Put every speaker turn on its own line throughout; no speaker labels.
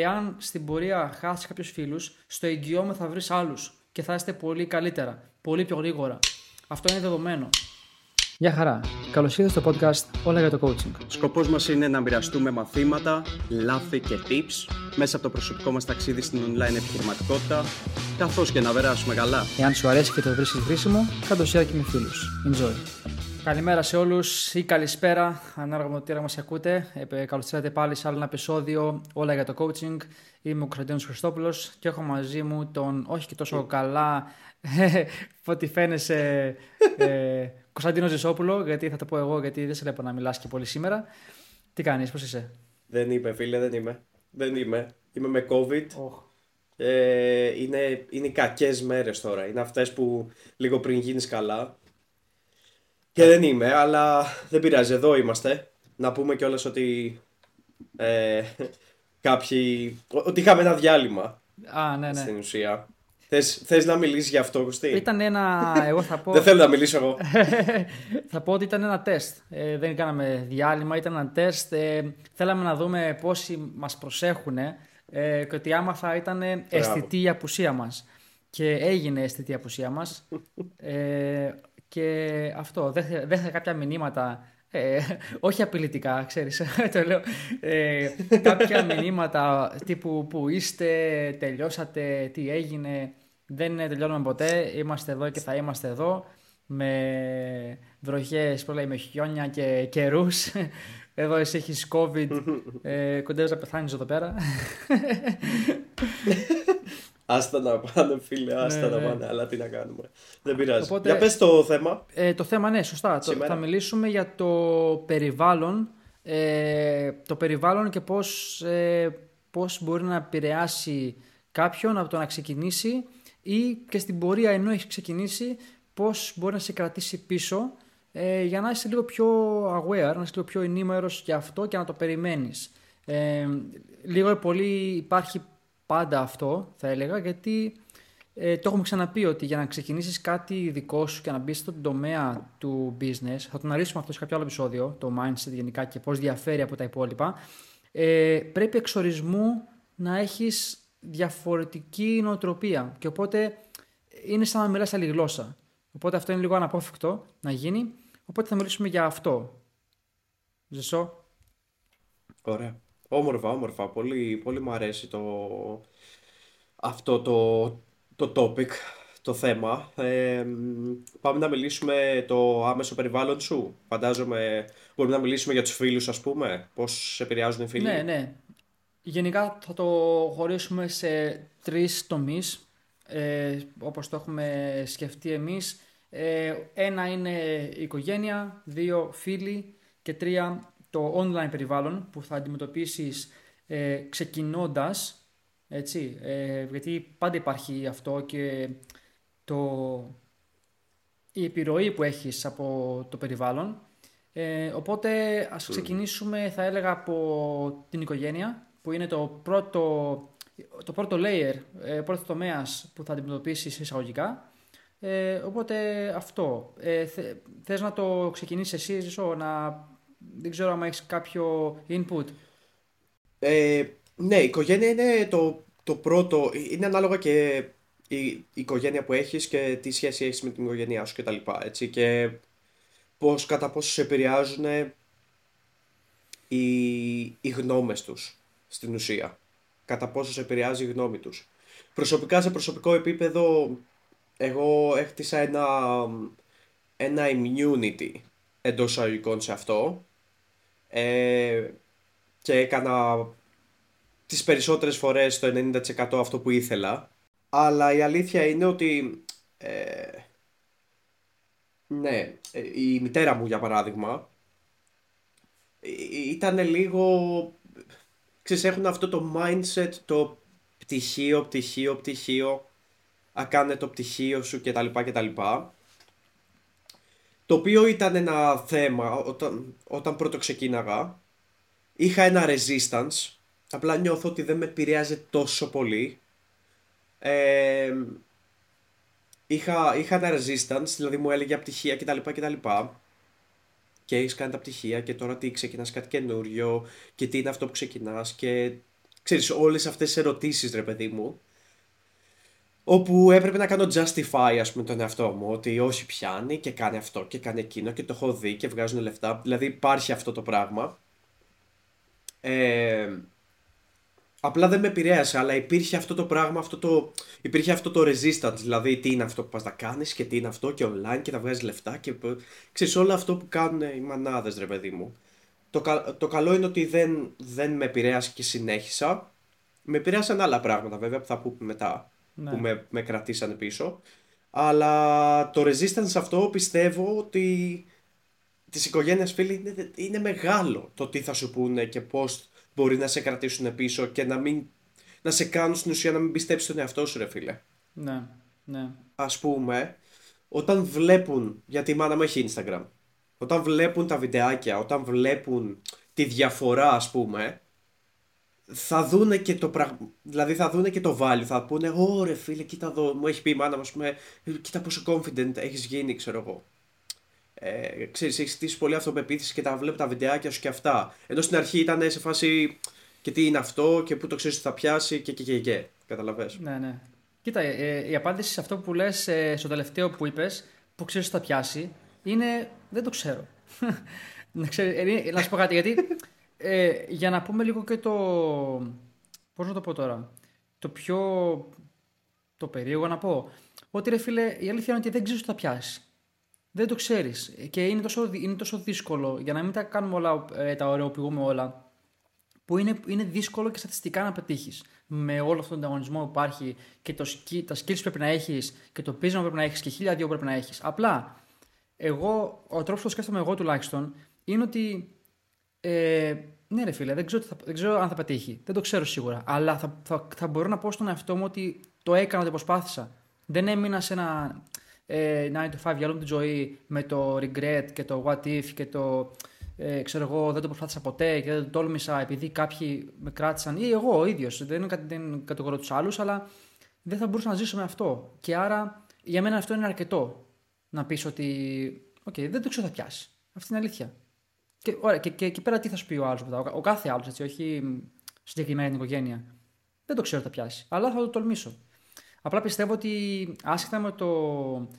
εάν στην πορεία χάσει κάποιους φίλους, στο εγγυώμαι θα βρεις άλλους και θα είστε πολύ καλύτερα, πολύ πιο γρήγορα. Αυτό είναι δεδομένο. Γεια χαρά. Καλώς ήρθατε στο podcast Όλα για το Coaching.
Σκοπός μας είναι να μοιραστούμε μαθήματα, λάθη και tips μέσα από το προσωπικό μας ταξίδι στην online επιχειρηματικότητα, καθώς και να περάσουμε καλά.
Εάν σου αρέσει και το βρίσκεις χρήσιμο, κάτω share και με φίλους. Enjoy. Καλημέρα σε όλους ή καλησπέρα, ανάλογα με το τι μας ακούτε. Ε, Καλώ ήρθατε πάλι σε άλλο ένα επεισόδιο Όλα για το Coaching. Είμαι ο Κωνσταντίνος Χριστόπουλος και έχω μαζί μου τον όχι και τόσο καλά ό,τι φαίνεσαι ε, Κωνσταντίνος Ζεσόπουλο, γιατί θα το πω εγώ, γιατί δεν σε βλέπω να μιλάς και πολύ σήμερα. Τι κάνεις, πώς είσαι;
Δεν είμαι, φίλε, δεν είμαι. Δεν είμαι. Είμαι με COVID.
Oh.
Ε, είναι, είναι κακές μέρες τώρα. Είναι αυτές που λίγο πριν γίνεις καλά. Και δεν είμαι, αλλά δεν πειράζει. Εδώ είμαστε. Να πούμε κιόλας ότι. Ε, κάποιοι. Ότι είχαμε ένα διάλειμμα.
Α, ναι, ναι.
Στην ουσία. Θες, θες να μιλήσεις για αυτό, Κωστή;
Ήταν ένα, εγώ θα πω...
Δεν θέλω να μιλήσω εγώ.
θα πω ότι ήταν ένα τεστ. Ε, δεν κάναμε διάλειμμα, ήταν ένα τεστ. Ε, θέλαμε να δούμε πόσοι μας προσέχουν ε, και ότι άμα θα ήταν αισθητή η απουσία μας. Και έγινε αισθητή η απουσία μας. ε, και αυτό, δέχεται κάποια μηνύματα ε, όχι απειλητικά, ξέρεις, το λέω. Ε, κάποια μηνύματα τύπου που είστε, τελειώσατε, τι έγινε. Δεν τελειώνουμε ποτέ, είμαστε εδώ και θα είμαστε εδώ. Με βροχές, πολλά με χιόνια και καιρούς. Εδώ εσύ έχεις COVID, ε, κοντεύεις να πεθάνεις εδώ πέρα.
Άστα να πάνε, φίλε, άστα ναι, να ναι. πάνε, αλλά τι να κάνουμε. Δεν πειράζει. Οπότε, για πες το θέμα.
Ε, το θέμα, ναι, σωστά. Το, θα μιλήσουμε για το περιβάλλον, ε, το περιβάλλον και πώς, ε, πώς μπορεί να επηρεάσει κάποιον από το να ξεκινήσει ή και στην πορεία ενώ έχει ξεκινήσει πώς μπορεί να σε κρατήσει πίσω ε, για να είσαι λίγο πιο aware, να είσαι λίγο πιο ενήμερος για αυτό και να το περιμένεις. Ε, λίγο πολύ υπάρχει πάντα αυτό, θα έλεγα, γιατί ε, το έχουμε ξαναπεί ότι για να ξεκινήσεις κάτι δικό σου και να μπεις στον τομέα του business, θα το αναλύσουμε αυτό σε κάποιο άλλο επεισόδιο, το mindset γενικά και πώς διαφέρει από τα υπόλοιπα, ε, πρέπει εξορισμού να έχεις διαφορετική νοοτροπία και οπότε είναι σαν να μιλάς άλλη γλώσσα. Οπότε αυτό είναι λίγο αναπόφευκτο να γίνει, οπότε θα μιλήσουμε για αυτό. Ζεσό.
Ωραία. Όμορφα, όμορφα. Πολύ, πολύ μου αρέσει το... αυτό το, το topic, το θέμα. Ε, πάμε να μιλήσουμε το άμεσο περιβάλλον σου. Φαντάζομαι μπορούμε να μιλήσουμε για τους φίλους, ας πούμε. Πώς σε επηρεάζουν οι φίλοι.
Ναι, ναι. Γενικά θα το χωρίσουμε σε τρεις τομείς, ε, όπως το έχουμε σκεφτεί εμείς. Ε, ένα είναι η οικογένεια, δύο φίλοι και τρία το online περιβάλλον που θα αντιμετωπίσεις ε, ξεκινώντας, έτσι, ε, γιατί πάντα υπάρχει αυτό και το, η επιρροή που έχεις από το περιβάλλον. Ε, οπότε ας ξεκινήσουμε θα έλεγα από την οικογένεια που είναι το πρώτο, το πρώτο layer, ε, πρώτο τομέας που θα αντιμετωπίσεις εισαγωγικά. Ε, οπότε αυτό. Ε, θες να το ξεκινήσεις εσύ, να δεν ξέρω αν έχεις κάποιο input.
Ε, ναι, η οικογένεια είναι το, το πρώτο. Είναι ανάλογα και η, οικογένεια που έχεις και τι σχέση έχεις με την οικογένειά σου κτλ. Έτσι, και πώς, κατά πόσο σε επηρεάζουν οι, οι γνώμες τους στην ουσία. Κατά πόσο σε επηρεάζει η γνώμη τους. Προσωπικά σε προσωπικό επίπεδο εγώ έχτισα ένα, ένα immunity εντός αγωγικών σε αυτό ε, και έκανα τις περισσότερες φορές το 90% αυτό που ήθελα. Αλλά η αλήθεια είναι ότι ε, ναι, ε, η μητέρα μου για παράδειγμα ε, ήταν λίγο ξέρεις έχουν αυτό το mindset το πτυχίο, πτυχίο, πτυχίο ακάνε το πτυχίο σου κτλ κτλ το οποίο ήταν ένα θέμα όταν, όταν πρώτο ξεκίναγα. Είχα ένα resistance. Απλά νιώθω ότι δεν με επηρεάζει τόσο πολύ. Ε, είχα, είχα ένα resistance, δηλαδή μου έλεγε πτυχία κτλ. κτλ. Και έχεις κάνει τα πτυχία και τώρα τι ξεκινάς κάτι καινούριο και τι είναι αυτό που ξεκινάς και ξέρεις, όλες αυτές τις ερωτήσεις ρε παιδί μου όπου έπρεπε να κάνω justify ας πούμε τον εαυτό μου ότι όχι πιάνει και κάνει αυτό και κάνει εκείνο και το έχω δει και βγάζουν λεφτά. Δηλαδή υπάρχει αυτό το πράγμα. Ε, απλά δεν με επηρέασε αλλά υπήρχε αυτό το πράγμα αυτό το, υπήρχε αυτό το resistance. Δηλαδή τι είναι αυτό που πας να κάνεις και τι είναι αυτό και online και θα βγάζεις λεφτά και ξέρεις όλο αυτό που κάνουν οι μανάδες ρε παιδί μου. Το, το καλό είναι ότι δεν, δεν με επηρέασε και συνέχισα. Με επηρέασαν άλλα πράγματα βέβαια που θα πούμε μετά ναι. που με, με κρατήσανε πίσω. Αλλά το resistance αυτό πιστεύω ότι της οικογένειας φίλοι είναι, είναι μεγάλο το τι θα σου πούνε και πώς μπορεί να σε κρατήσουν πίσω και να μην να σε κάνουν στην ουσία να μην πιστέψεις τον εαυτό σου ρε φίλε.
Ναι, ναι.
Ας πούμε, όταν βλέπουν, γιατί η μάνα μου έχει Instagram, όταν βλέπουν τα βιντεάκια, όταν βλέπουν τη διαφορά ας πούμε, θα δούνε και το πράγμα. Δηλαδή θα δούνε και το value. Θα πούνε, Ωρε φίλε, κοίτα εδώ. Μου έχει πει η μάνα μου, κοίτα πόσο confident έχεις γίνει, ξέρω εγώ. Ε, ξέρεις, έχεις στήσει πολύ αυτοπεποίθηση και τα βλέπω τα βιντεάκια σου και αυτά. Ενώ στην αρχή ήταν σε φάση και τι είναι αυτό και πού το ξέρεις ότι θα πιάσει και και και και. Καταλαβες.
Ναι, ναι. Κοίτα, ε, η απάντηση σε αυτό που λες ε, στο τελευταίο που είπες, που ξέρεις ότι θα πιάσει, είναι δεν το ξέρω. να, ξέρει, ε, να σου πω κάτι, γιατί ε, για να πούμε λίγο και το. Πώς να το πω τώρα. Το πιο. Το περίεργο να πω. Ότι ρε φίλε, η αλήθεια είναι ότι δεν ξέρεις τι θα πιάσεις. Δεν το ξέρεις. Και είναι τόσο, είναι τόσο δύσκολο για να μην τα κάνουμε όλα, ε, τα ωρεοποιούμε όλα. Που είναι, είναι δύσκολο και στατιστικά να πετύχεις. Με όλο αυτόν τον ανταγωνισμό που υπάρχει και το, τα skills που πρέπει να έχεις και το πείσμα που πρέπει να έχεις και χίλια δύο που πρέπει να έχεις. Απλά, εγώ, ο τρόπος που το σκέφτομαι εγώ τουλάχιστον είναι ότι ε, ναι, ρε φίλε, δεν ξέρω, θα, δεν ξέρω αν θα πετύχει. Δεν το ξέρω σίγουρα. Αλλά θα, θα, θα μπορώ να πω στον εαυτό μου ότι το έκανα, το προσπάθησα. Δεν έμεινα σε ένα ε, 9 to 5 για όλη την ζωή με το regret και το what if και το ε, ξέρω εγώ, δεν το προσπάθησα ποτέ και δεν το τόλμησα επειδή κάποιοι με κράτησαν ή εγώ ο ίδιος. Δεν, δεν κατηγορώ τους άλλους, αλλά δεν θα μπορούσα να ζήσω με αυτό. Και άρα για μένα αυτό είναι αρκετό να πεις ότι, OK, δεν το ξέρω θα πιάσει. Αυτή είναι αλήθεια. Και, ωραία, και, και εκεί πέρα τι θα σου πει ο άλλος μετά; Ο, ο κάθε άλλος, έτσι, όχι συγκεκριμένη την οικογένεια. Δεν το ξέρω τι θα πιάσει, αλλά θα το τολμήσω. Απλά πιστεύω ότι άσχετα με το,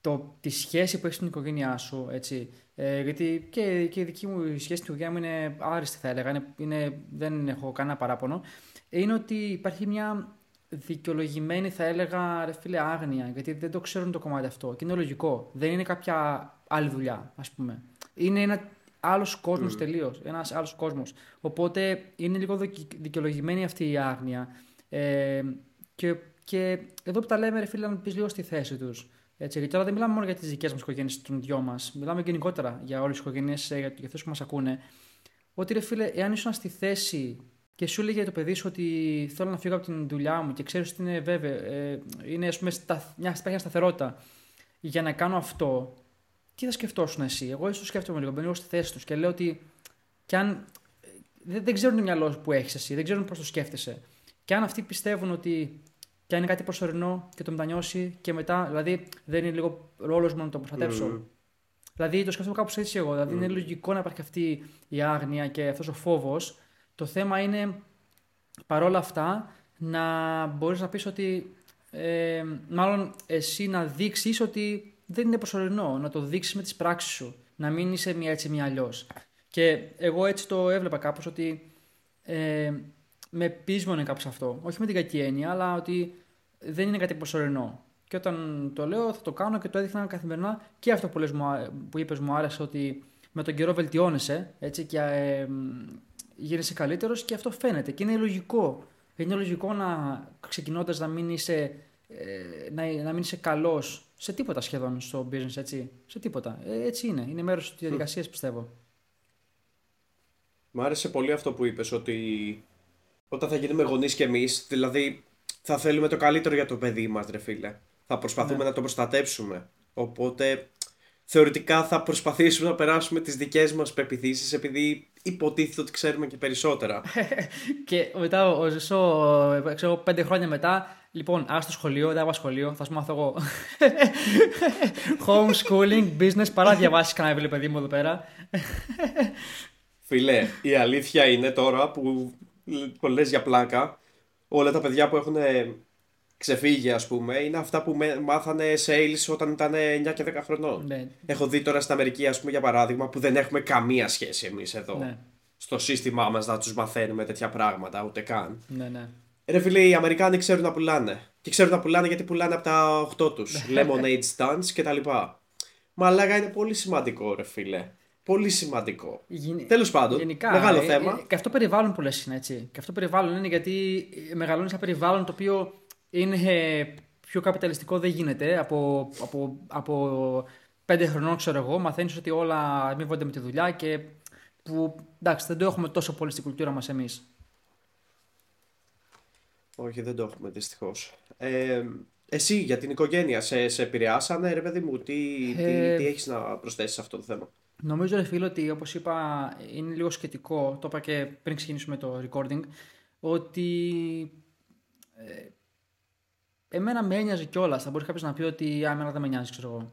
το, τη σχέση που έχεις στην οικογένειά σου, έτσι, ε, γιατί και, και η δική μου σχέση στην οικογένεια μου είναι άριστη θα έλεγα, είναι, είναι, δεν έχω κανένα παράπονο, είναι ότι υπάρχει μια δικαιολογημένη θα έλεγα ρε φίλε άγνοια, γιατί δεν το ξέρουν το κομμάτι αυτό και είναι λογικό, δεν είναι κάποια άλλη δουλειά ας πούμε. Είναι ένα άλλος κόσμος mm. τελείως. Ένας άλλος κόσμος. Οπότε είναι λίγο δικαιολογημένη αυτή η άγνοια. Ε, και, και εδώ που τα λέμε, ρε φίλε, να πεις λίγο στη θέση τους. Έτσι, γιατί τώρα δεν μιλάμε μόνο για τις δικές μας οικογένειες, των δυο μας. Μιλάμε γενικότερα για όλες τις οικογένειες, για, για αυτούς που μας ακούνε. Ότι ρε φίλε, εάν ήσουν στη θέση και σου έλεγε το παιδί σου ότι θέλω να φύγω από την δουλειά μου και ξέρεις ότι είναι βέβαια, ε, είναι ας πούμε, στα, μια, υπάρχει μια σταθερότητα για να κάνω αυτό, τι θα σκεφτόσουν εσύ; Εγώ ίσως σκέφτομαι λίγο, μπαίνω στη θέση τους και λέω ότι κι αν. Δεν, δεν ξέρουν το μυαλό που έχεις εσύ, δεν ξέρουν πώς το σκέφτεσαι. Και αν αυτοί πιστεύουν ότι κι αν είναι κάτι προσωρινό και το μετανιώσει και μετά, δηλαδή δεν είναι λίγο ρόλος μου να το προστατεύσω. Mm. Δηλαδή το σκέφτομαι κάπως έτσι εγώ. Δηλαδή mm. είναι λογικό να υπάρχει αυτή η άγνοια και αυτός ο φόβος. Το θέμα είναι παρόλα αυτά να μπορείς να πεις ότι. Ε, μάλλον εσύ να δείξεις ότι δεν είναι προσωρινό. Να το δείξεις με τις πράξεις σου. Να μην είσαι μία έτσι, μία αλλιώς. Και εγώ έτσι το έβλεπα κάπως ότι ε, με πείσμονε κάπως αυτό. Όχι με την κακή έννοια, αλλά ότι δεν είναι κάτι προσωρινό. Και όταν το λέω, θα το κάνω και το έδειχνα καθημερινά. Και αυτό που, λες, που είπες μου άρεσε ότι με τον καιρό βελτιώνεσαι έτσι, και ε, γίνεσαι καλύτερος και αυτό φαίνεται. Και είναι λογικό. Είναι λογικό να ξεκινώντας να μην είσαι, ε, να, να μην είσαι καλός σε τίποτα σχεδόν στο business, έτσι. Σε τίποτα. Ε, έτσι είναι. Είναι μέρος της διαδικασίας, πιστεύω.
Μ' άρεσε πολύ αυτό που είπες, ότι όταν θα γίνουμε γονείς κι εμείς, δηλαδή θα θέλουμε το καλύτερο για το παιδί μας, ρε φίλε. Θα προσπαθούμε ναι. να το προστατέψουμε. Οπότε θεωρητικά θα προσπαθήσουμε να περάσουμε τις δικές μας πεπιθήσεις επειδή υποτίθεται ότι ξέρουμε και περισσότερα.
και μετά, ο Ζεσό, ξέρω, πέντε χρόνια μετά, Λοιπόν, α το σχολείο, δεν πάω σχολείο, θα σου μάθω εγώ. Homeschooling, business, παρά διαβάσεις κανένα βιβλίο, παιδί μου εδώ πέρα.
Φίλε, η αλήθεια είναι τώρα που που λες για πλάκα, όλα τα παιδιά που έχουν ξεφύγει, ας πούμε, είναι αυτά που μάθανε sales όταν ήταν 9 και 10 χρονών. Ναι. Έχω δει τώρα στην Αμερική, ας πούμε, για παράδειγμα, που δεν έχουμε καμία σχέση εμείς εδώ. Ναι. Στο σύστημά μας να τους μαθαίνουμε τέτοια πράγματα, ούτε καν.
Ναι, ναι.
Ρε φίλε, οι Αμερικάνοι ξέρουν να πουλάνε. Και ξέρουν να πουλάνε γιατί πουλάνε από τα 8 τους. Lemonade stands κτλ. Μαλάκα είναι πολύ σημαντικό, ρε φίλε. Πολύ σημαντικό. Γεν... Τέλος πάντων, Γενικά, μεγάλο ε, θέμα.
Ε, και αυτό περιβάλλον που λες είναι έτσι. Και αυτό περιβάλλον είναι γιατί μεγαλώνεις ένα περιβάλλον το οποίο είναι πιο καπιταλιστικό δεν γίνεται. Από, από, από πέντε χρονών, ξέρω εγώ, μαθαίνεις ότι όλα αμείβονται με τη δουλειά και που εντάξει, δεν το έχουμε τόσο πολύ στην κουλτούρα μας εμείς.
Όχι, δεν το έχουμε δυστυχώς. Ε, εσύ για την οικογένεια, σε, σε επηρεάσανε, ρε παιδί μου, τι, ε, τι, τι έχεις να προσθέσεις σε αυτό το θέμα;
Νομίζω, ρε φίλο, ότι όπως είπα, είναι λίγο σχετικό. Το είπα και πριν ξεκινήσουμε το recording. Ότι ε, Εμένα με ένοιαζε κιόλας. Θα μπορεί κάποιος να πει ότι άμενα δεν με νοιάζει, ξέρω εγώ.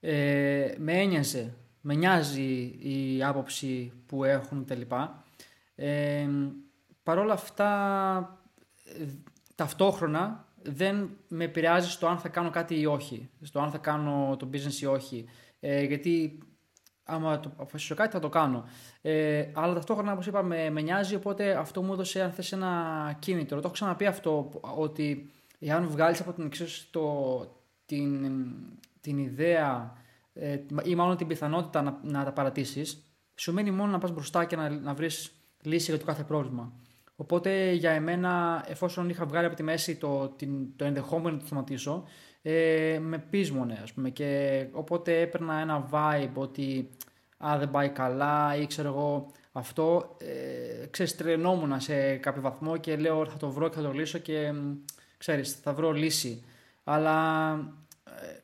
Ε, με ένοιαζε. Με νοιάζει η άποψη που έχουν κτλ. Ε, Παρ' όλα αυτά, ταυτόχρονα δεν με επηρεάζει στο αν θα κάνω κάτι ή όχι. Στο αν θα κάνω το business ή όχι. Ε, γιατί άμα το αποφασίσω κάτι θα το κάνω. Ε, αλλά ταυτόχρονα, όπως είπα, με, με νοιάζει, οπότε αυτό μου έδωσε, αν θες, ένα κίνητρο. Το έχω ξαναπεί αυτό, ότι εάν βγάλεις από την εξίσωση την, την ιδέα ε, ή μάλλον την πιθανότητα να, να τα παρατήσεις, σου μένει μόνο να πας μπροστά και να, να βρεις λύση για το κάθε πρόβλημα. Οπότε για εμένα, εφόσον είχα βγάλει από τη μέση το, την, το ενδεχόμενο να το θεματίσω, ε, με πείσμονε ας πούμε και οπότε έπαιρνα ένα vibe ότι α, δεν πάει καλά ή ξέρω εγώ αυτό, ε, ξέρεις, τρενόμουν σε κάποιο βαθμό και λέω θα το βρω και θα το λύσω και ξέρεις, θα βρω λύση. Αλλά ε,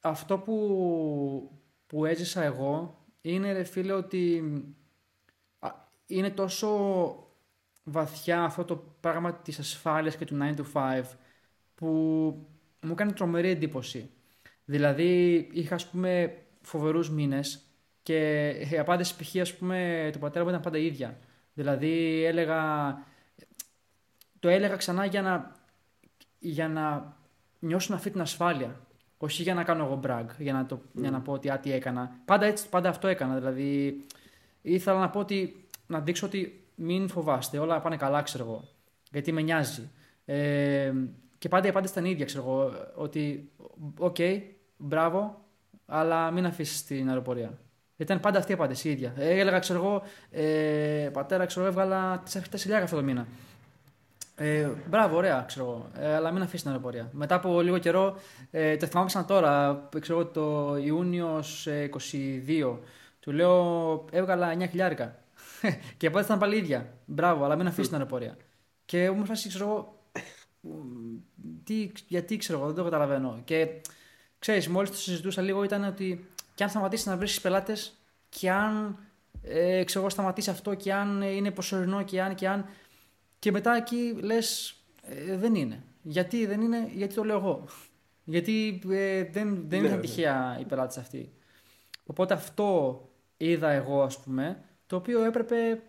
αυτό που, που έζησα εγώ είναι, ρε φίλε, ότι είναι τόσο βαθιά αυτό το πράγμα της ασφάλειας και του 9 to 5 που μου κάνει τρομερή εντύπωση. Δηλαδή, είχα, ας πούμε, φοβερούς μήνες και η απάντηση π.χ. ας πούμε, του πατέρα μου ήταν πάντα ίδια. Δηλαδή, έλεγα... Το έλεγα ξανά για να για να νιώσω αυτή την ασφάλεια. Όχι για να κάνω εγώ brag, για να, το, για να πω ότι α, τι έκανα. Πάντα, έτσι, πάντα αυτό έκανα. Δηλαδή, ήθελα να πω ότι, να δείξω ότι μην φοβάστε, όλα πάνε καλά, ξέρω εγώ. Γιατί με νοιάζει. Ε, και πάντα η απάντηση ήταν ίδια, ξέρω εγώ. Ότι, OK, okay, μπράβο, αλλά μην αφήσεις την αεροπορία. Ήταν πάντα αυτή η απάντηση η ίδια. Ε, έλεγα, ξέρω εγώ, ε, πατέρα, ξέρω εγώ, έβγαλα 4.000 αυτό το μήνα. Ε, μπράβο, ωραία, ξέρω εγώ. Ε, αλλά μην αφήσεις την αεροπορία. Μετά από λίγο καιρό, ε, το θυμάμαι σαν τώρα, ξέρω το Ιούνιο 22, του λέω έβγαλα 9 χιλιάρικα. και από ήταν πάλι ίδια. Μπράβο, αλλά μην αφήσεις την αεροπορία. Και μου φάσει, ξέρω εγώ, τι, γιατί ξέρω εγώ, δεν το καταλαβαίνω. Και ξέρεις, μόλις το συζητούσα λίγο ήταν ότι και αν σταματήσεις να βρίσκεις πελάτες και αν ε, ξέρω, σταματήσει αυτό και αν είναι προσωρινό και αν και αν και μετά εκεί λες, ε, δεν είναι. Γιατί δεν είναι, γιατί το λέω εγώ. Γιατί ε, δεν, δεν ναι, ήταν ναι. τυχαία οι πελάτε αυτοί. Οπότε αυτό είδα εγώ, ας πούμε, το οποίο έπρεπε,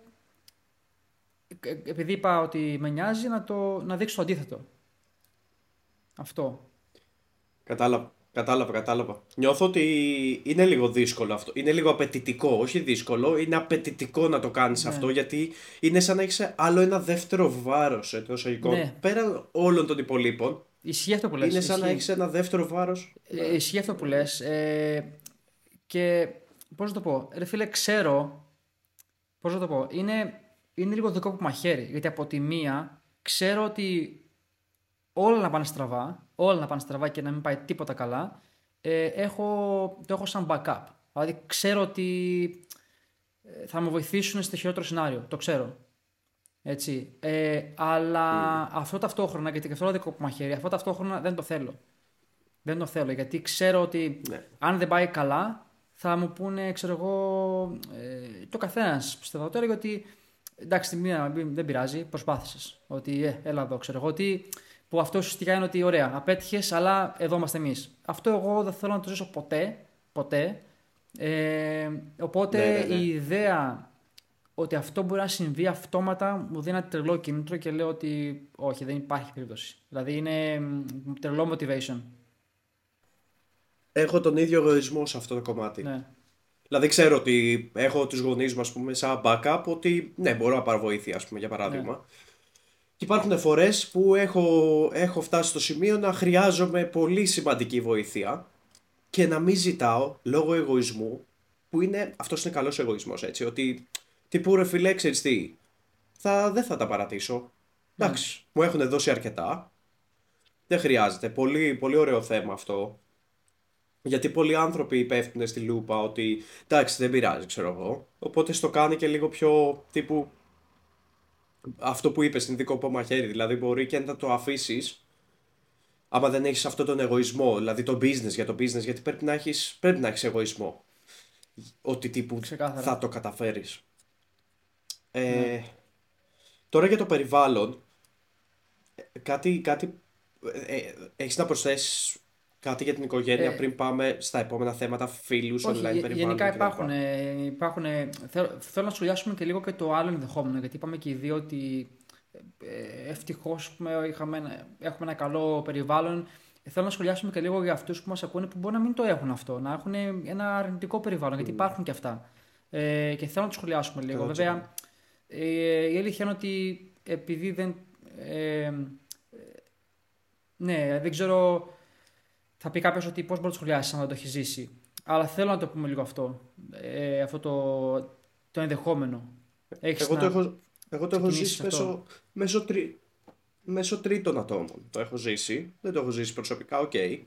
ε, επειδή είπα ότι με νοιάζει, να, το, να δείξω το αντίθετο. Αυτό.
Κατάλαβα. Κατάλαβα, κατάλαβα. Νιώθω ότι είναι λίγο δύσκολο αυτό. Είναι λίγο απαιτητικό, όχι δύσκολο. Είναι απαιτητικό να το κάνεις ναι. αυτό γιατί είναι σαν να έχεις άλλο ένα δεύτερο βάρος εντός εισαγωγικών. Ναι. Πέραν όλων των υπολείπων.
Ισχύει αυτό που λες.
Είναι σαν να έχεις ένα δεύτερο βάρος.
Ε, ισχύει αυτό που λες. Ε, και πώς να το πω. Ρε φίλε, ξέρω. Πώς να το πω. Είναι, είναι λίγο δικό που μαχαίρι. Γιατί από τη μία ξέρω ότι όλα να πάνε στραβά, όλα να πάνε στραβά και να μην πάει τίποτα καλά, ε, έχω, το έχω σαν backup. Δηλαδή ξέρω ότι ε, θα με βοηθήσουν στο χειρότερο σενάριο. Το ξέρω. Έτσι. Ε, αλλά mm. αυτό ταυτόχρονα, γιατί και αυτό είναι δικό μαχαίρι, αυτό ταυτόχρονα δεν το θέλω. Δεν το θέλω, γιατί ξέρω ότι ναι. αν δεν πάει καλά, θα μου πούνε, ξέρω εγώ, ε, το καθένας πιστεύω τώρα, γιατί εντάξει, μία, δεν πειράζει, προσπάθησες. Ότι, ε, έλα εδώ, ξέρω εγώ, ότι που αυτό ουσιαστικά είναι ότι ωραία, απέτυχες, αλλά εδώ είμαστε εμείς. Αυτό εγώ δεν θέλω να το ζήσω ποτέ. ποτέ. Ε, οπότε ναι, ναι, ναι. η ιδέα ότι αυτό μπορεί να συμβεί αυτόματα μου δίνει ένα τρελό κίνητρο και λέω ότι όχι, δεν υπάρχει περίπτωση. Δηλαδή είναι τρελό motivation.
Έχω τον ίδιο εγωισμό σε αυτό το κομμάτι. Ναι. Δηλαδή ξέρω ότι έχω τους γονείς μου ας πούμε σαν backup ότι ναι μπορώ να πάρω βοήθεια ας πούμε για παράδειγμα. Ναι. Και υπάρχουν φορές που έχω, έχω φτάσει στο σημείο να χρειάζομαι πολύ σημαντική βοήθεια και να μην ζητάω λόγω εγωισμού που είναι, αυτός είναι καλός εγωισμός έτσι ότι τύπου ρε φίλε ξέρεις τι θα, δεν θα τα παρατήσω. Εντάξει, mm. μου έχουν δώσει αρκετά. Δεν χρειάζεται. Πολύ, πολύ ωραίο θέμα αυτό. Γιατί πολλοί άνθρωποι πέφτουν στη λούπα ότι εντάξει δεν πειράζει ξέρω εγώ. Οπότε στο κάνει και λίγο πιο τύπου αυτό που είπες στην δικό μαχαίρι. Δηλαδή μπορεί και να το αφήσεις άμα δεν έχεις αυτό τον εγωισμό. Δηλαδή το business για το business γιατί πρέπει να έχεις πρέπει να έχεις εγωισμό. Ότι τύπου θα το καταφέρεις. Ε, ναι. Τώρα για το περιβάλλον κάτι, κάτι ε, ε έχεις να προσθέσεις Κάτι για την οικογένεια ε, πριν πάμε στα επόμενα θέματα, φίλους, online περιβάλλον.
Γενικά υπάρχουν. Ε, υπάρχουν ε, θέλω, θέλω, να σχολιάσουμε και λίγο και το άλλο ενδεχόμενο. Γιατί είπαμε και οι δύο ότι ε, ευτυχώς έχουμε ένα καλό περιβάλλον. Θέλω να σχολιάσουμε και λίγο για αυτούς που μας ακούνε που μπορεί να μην το έχουν αυτό. Να έχουν ένα αρνητικό περιβάλλον. Γιατί υπάρχουν και αυτά. Ε, και θέλω να το σχολιάσουμε λίγο. Βέβαια, ε, η αλήθεια είναι ότι επειδή δεν. Ε, ναι, δεν ξέρω θα πει κάποιος ότι πώς μπορεί να το σχολιάσεις αν δεν το έχεις ζήσει. Αλλά θέλω να το πούμε λίγο αυτό. Ε, αυτό το, το ενδεχόμενο.
Έχεις εγώ, το έχω, εγώ το έχω ζήσει μέσω, μέσω, τρί, μέσω τρίτων ατόμων. Το έχω ζήσει. Δεν το έχω ζήσει προσωπικά, OK. Okay,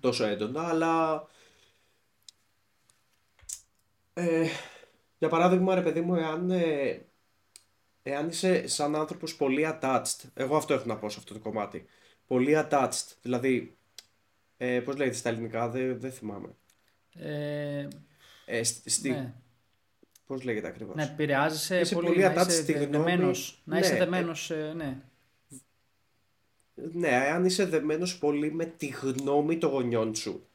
Τόσο έντονα, αλλά. Ε, για παράδειγμα, ρε παιδί μου, εάν, ε, εάν είσαι σαν άνθρωπος πολύ attached, εγώ αυτό έχω να πω σε αυτό το κομμάτι, πολύ attached, δηλαδή ε, Πώς λέγεται στα ελληνικά, δεν, δεν θυμάμαι. Ε, ε, στη... ναι. Πώς λέγεται ακριβώς;
Ναι, επηρεάζεσαι είσαι πολύ, πολύ να είσαι δεμένος, να είσαι ναι, δεμένος, ε, ναι.
Ναι, αν είσαι δεμένος πολύ με τη γνώμη των γονιών σου